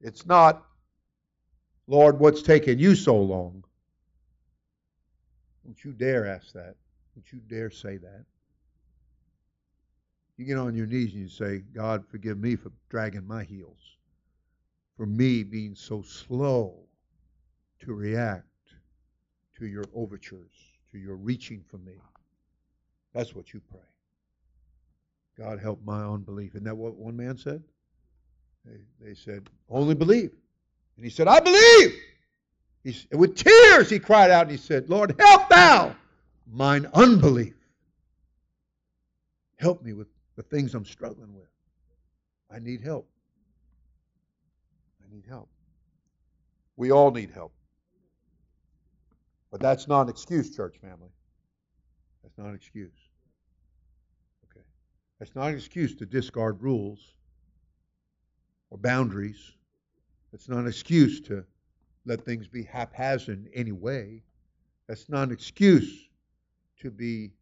It's not, Lord, what's taking you so long? Don't you dare ask that. Don't you dare say that. You get on your knees and you say, God, forgive me for dragging my heels, for me being so slow to react to your overtures, to your reaching for me. That's what you pray. God, help my unbelief. Isn't that what one man said? They, they said, only believe. And he said, I believe. He, with tears, he cried out and he said, Lord, help thou mine unbelief. Help me with the things I'm struggling with. I need help. I need help. We all need help. But that's not an excuse, church family. That's not an excuse. Okay. That's not an excuse to discard rules or boundaries. It's not an excuse to let things be haphazard in any way. That's not an excuse to be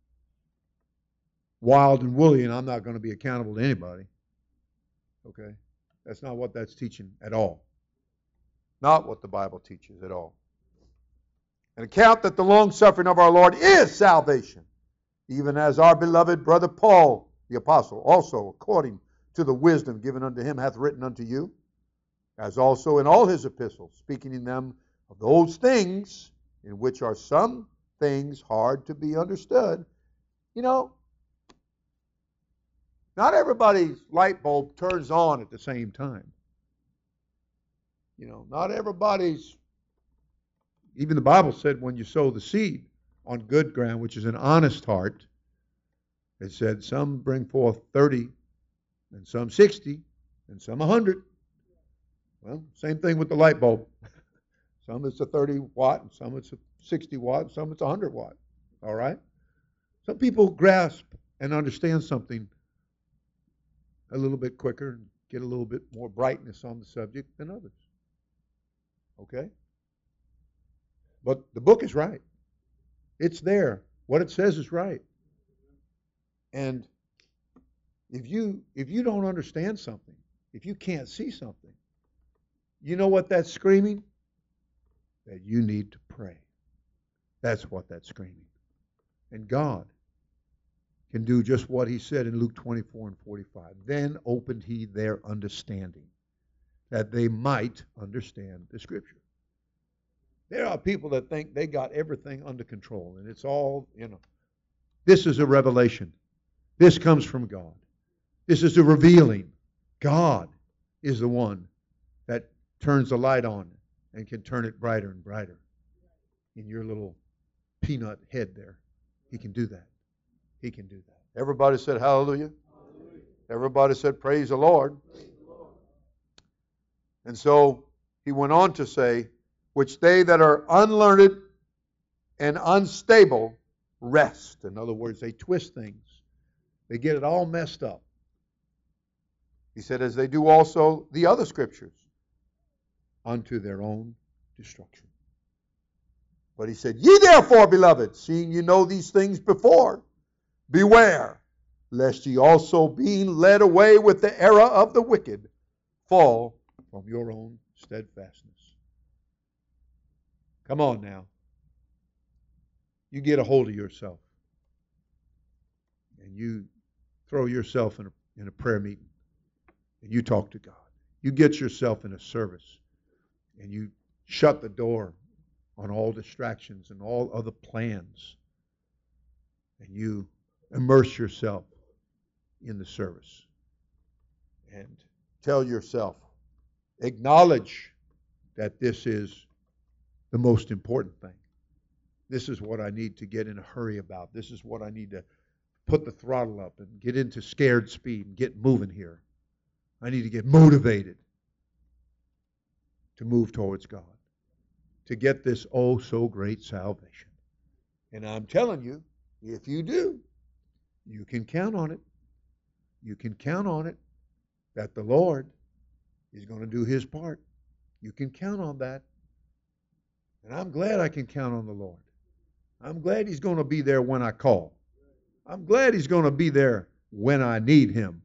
wild and woolly and I'm not going to be accountable to anybody. Okay? That's not what that's teaching at all. Not what the Bible teaches at all. And account that the long suffering of our Lord is salvation, even as our beloved brother Paul, the apostle, also according to the wisdom given unto him, hath written unto you, as also in all his epistles, speaking in them of those things in which are some things hard to be understood. You know, not everybody's light bulb turns on at the same time. You know, not everybody's, even the Bible said when you sow the seed on good ground, which is an honest heart, it said some bring forth 30, and some 60, and some 100. Well, same thing with the light bulb. some it's a 30 watt, and some it's a 60 watt, and some it's a 100 watt. All right? Some people grasp and understand something a little bit quicker and get a little bit more brightness on the subject than others. Okay? But the book is right. It's there. What it says is right. And if you if you don't understand something, if you can't see something, you know what that's screaming? That you need to pray. That's what that's screaming. And God can do just what he said in Luke 24 and 45. Then opened he their understanding, that they might understand the Scripture. There are people that think they got everything under control, and it's all, you know. This is a revelation. This comes from God. This is a revealing. God is the one turns the light on and can turn it brighter and brighter in your little peanut head there. He can do that. He can do that. Everybody said hallelujah. hallelujah. Everybody said praise the, praise the Lord. And so he went on to say, which they that are unlearned and unstable wrest. In other words, they twist things, they get it all messed up. He said, as they do also the other scriptures, unto their own destruction. But he said, Ye therefore, beloved, seeing you know these things before, Beware, lest ye also, being led away with the error of the wicked, fall from your own steadfastness. Come on now. You get a hold of yourself and you throw yourself in a, in a prayer meeting and you talk to God. You get yourself in a service and you shut the door on all distractions and all other plans and you immerse yourself in the service and tell yourself, acknowledge that this is the most important thing. This is what I need to get in a hurry about. This is what I need to put the throttle up and get into scared speed and get moving here. I need to get motivated to move towards God, to get this oh so great salvation. And I'm telling you, if you do, you can count on it. You can count on it that the Lord is going to do his part. You can count on that. And I'm glad I can count on the Lord. I'm glad he's going to be there when I call. I'm glad he's going to be there when I need him.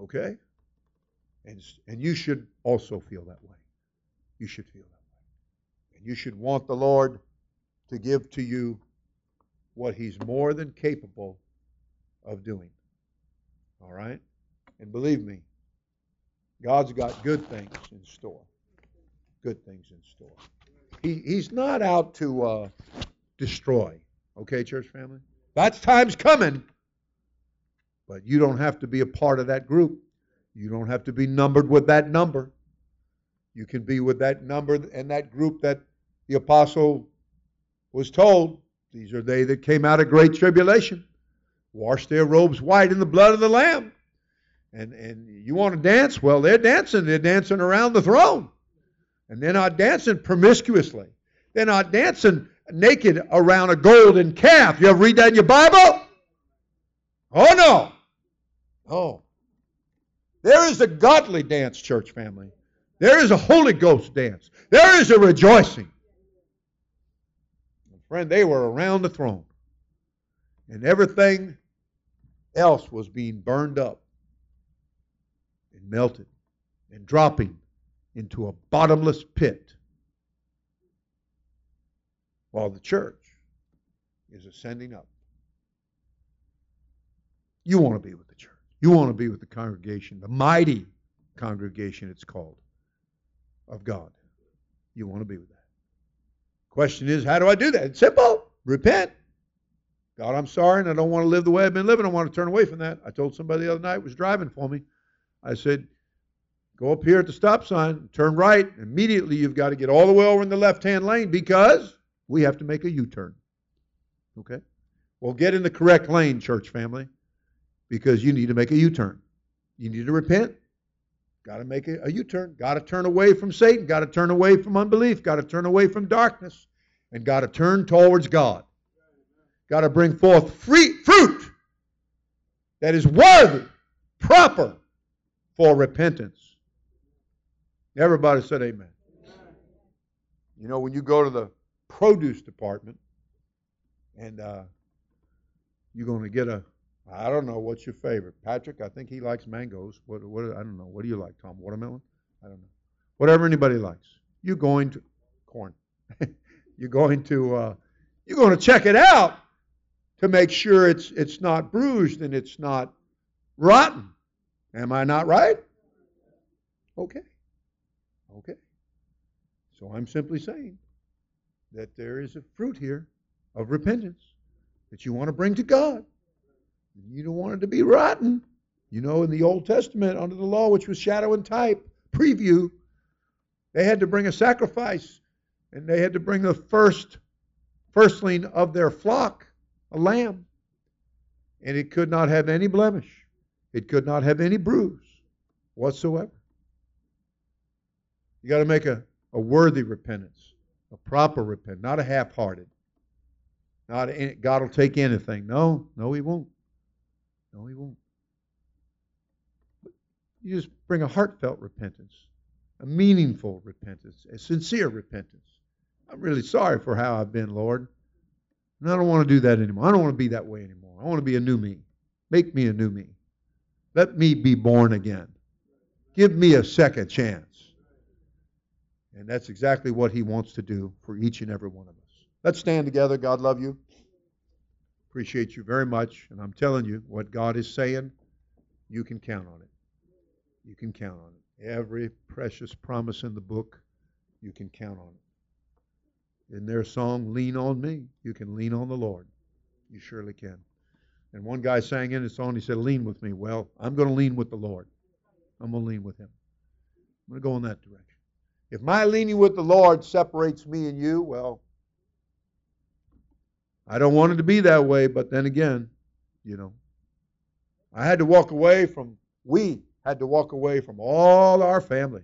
Okay? And, and you should also feel that way. You should feel that way. And you should want the Lord to give to you what he's more than capable of doing. All right? And believe me, God's got good things in store. Good things in store. He, he's not out to uh, destroy. Okay, church family? That time's coming. But you don't have to be a part of that group. You don't have to be numbered with that number. You can be with that number and that group that the apostle was told these are they that came out of great tribulation, washed their robes white in the blood of the Lamb. And, and you want to dance? Well, they're dancing. They're dancing around the throne. And they're not dancing promiscuously. They're not dancing naked around a golden calf. You ever read that in your Bible? Oh, no. Oh. There is a godly dance, church family. There is a Holy Ghost dance. There is a rejoicing. Friend, they were around the throne. And everything else was being burned up and melted and dropping into a bottomless pit while the church is ascending up. You want to be with the church. You want to be with the congregation, the mighty congregation it's called of God. You want to be with that. Question is, how do I do that? It's simple. Repent. God, I'm sorry, and I don't want to live the way I've been living. I want to turn away from that. I told somebody the other night was driving for me. I said, go up here at the stop sign, turn right. Immediately, you've got to get all the way over in the left hand lane because we have to make a U turn. Okay? Well, get in the correct lane, church family, because you need to make a U turn. You need to repent. Got to make a, U turn. Got to turn away from Satan. Got to turn away from unbelief. Got to turn away from darkness. And got to turn towards God got to bring forth free, fruit that is worthy, proper for repentance. Everybody said amen. You know, when you go to the produce department and uh, you're going to get a, I don't know, what's your favorite? Patrick, I think he likes mangoes. What, what, I don't know. What do you like, Tom? Watermelon? I don't know. Whatever anybody likes. You're going to, corn. you're going to, uh, you're going to check it out to make sure it's, it's not bruised and it's not rotten. Am I not right? Okay. Okay. So I'm simply saying that there is a fruit here of repentance that you want to bring to God. You don't want it to be rotten. You know, in the Old Testament, under the law, which was shadow and type, preview, they had to bring a sacrifice and they had to bring the first firstling of their flock a lamb. And it could not have any blemish, it could not have any bruise whatsoever. You got to make a, a worthy repentance, a proper repentance, not a half hearted. Not eh, God will take anything. No, no, He won't. No, He won't. You just bring a heartfelt repentance, a meaningful repentance, a sincere repentance. I'm really sorry for how I've been, Lord. And I don't want to do that anymore. I don't want to be that way anymore. I want to be a new me. Make me a new me. Let me be born again. Give me a second chance. And that's exactly what he wants to do for each and every one of us. Let's stand together. God love you. Appreciate you very much. And I'm telling you, what God is saying, you can count on it. You can count on it. Every precious promise in the book, you can count on it in their song, Lean on Me. You can lean on the Lord. You surely can. And one guy sang in his song, he said, Lean with me. Well, I'm going to lean with the Lord. I'm going to lean with him. I'm going to go in that direction. If my leaning with the Lord separates me and you, well, I don't want it to be that way, but then again, you know, I had to walk away from, we had to walk away from all our family.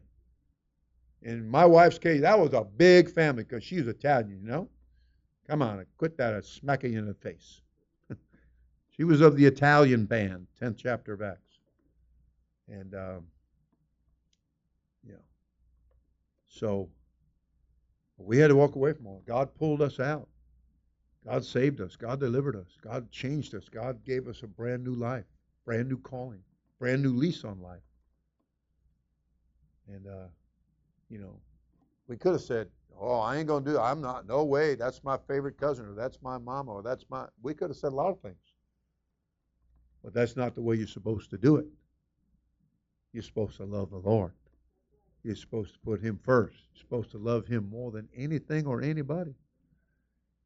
In my wife's case, that was a big family because she's Italian, you know. Come on, quit that, i smacking you in the face. she was of the Italian band, 10th chapter of Acts. And, um, yeah. So, we had to walk away from all. God pulled us out. God saved us. God delivered us. God changed us. God gave us a brand new life, brand new calling, brand new lease on life. And, uh, you know, we could have said, "Oh, I ain't gonna do it. I'm not. No way. That's my favorite cousin, or that's my mama, or that's my." We could have said a lot of things, but that's not the way you're supposed to do it. You're supposed to love the Lord. You're supposed to put Him first. You're supposed to love Him more than anything or anybody,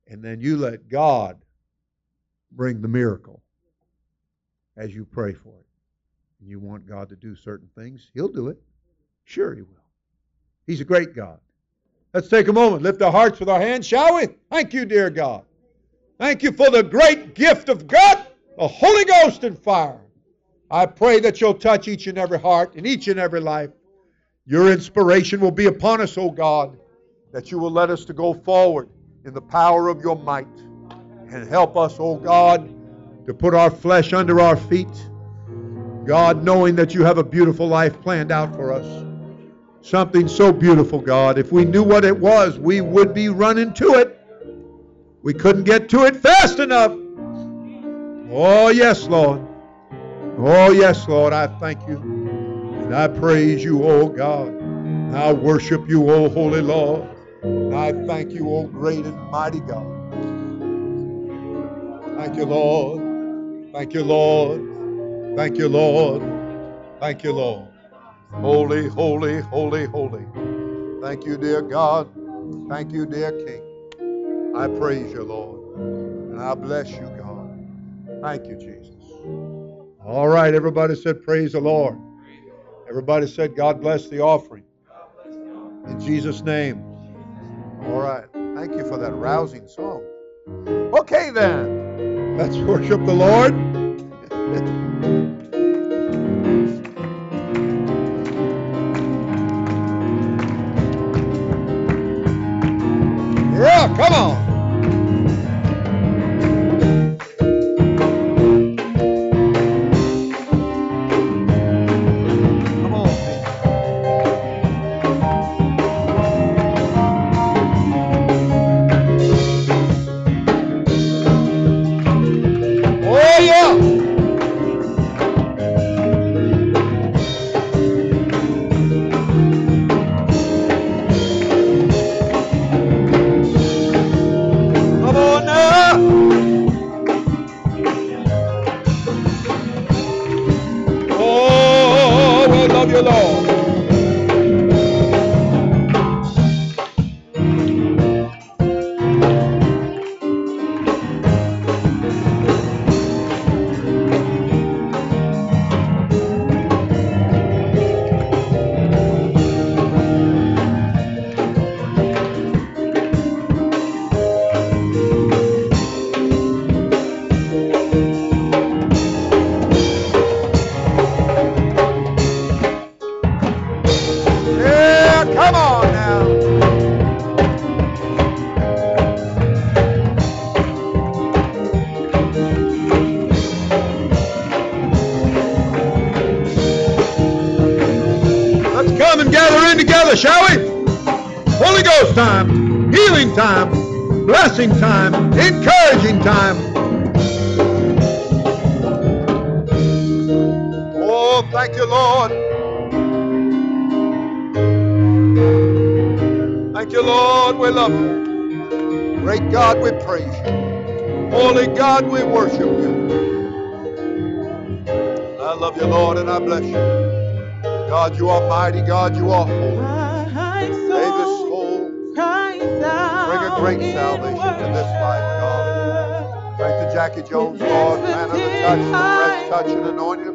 and then you let God bring the miracle as you pray for it. And you want God to do certain things, He'll do it. Sure, He will. He's a great God. Let's take a moment, lift our hearts with our hands, shall we? Thank you, dear God. Thank you for the great gift of God, the Holy Ghost and fire. I pray that you'll touch each and every heart in each and every life. Your inspiration will be upon us, O God, that you will let us to go forward in the power of your might and help us, O God, to put our flesh under our feet God, knowing that you have a beautiful life planned out for us. Something so beautiful, God. If we knew what it was, we would be running to it. We couldn't get to it fast enough. Oh, yes, Lord. Oh, yes, Lord. I thank you. And I praise you, oh God. I worship you, oh Holy Lord. I thank you, oh great and mighty God. Thank you, Lord. Thank you, Lord. Thank you, Lord. Thank you, Lord. Holy, holy, holy, holy. Thank you, dear God. Thank you, dear King. I praise you, Lord. And I bless you, God. Thank you, Jesus. All right, everybody said, Praise the Lord. Everybody said, God bless the offering. In Jesus' name. All right. Thank you for that rousing song. Okay, then. Let's worship the Lord. yeah, come on. Blessing time, encouraging time. Oh, thank you, Lord. Thank you, Lord. We love you. Great God, we praise you. Holy God, we worship you. I love you, Lord, and I bless you. God, you are mighty. God, you are holy. May this soul soul cries out bring a great salvation Jackie Jones, Lord. Man of the touch, the fresh touch and anointing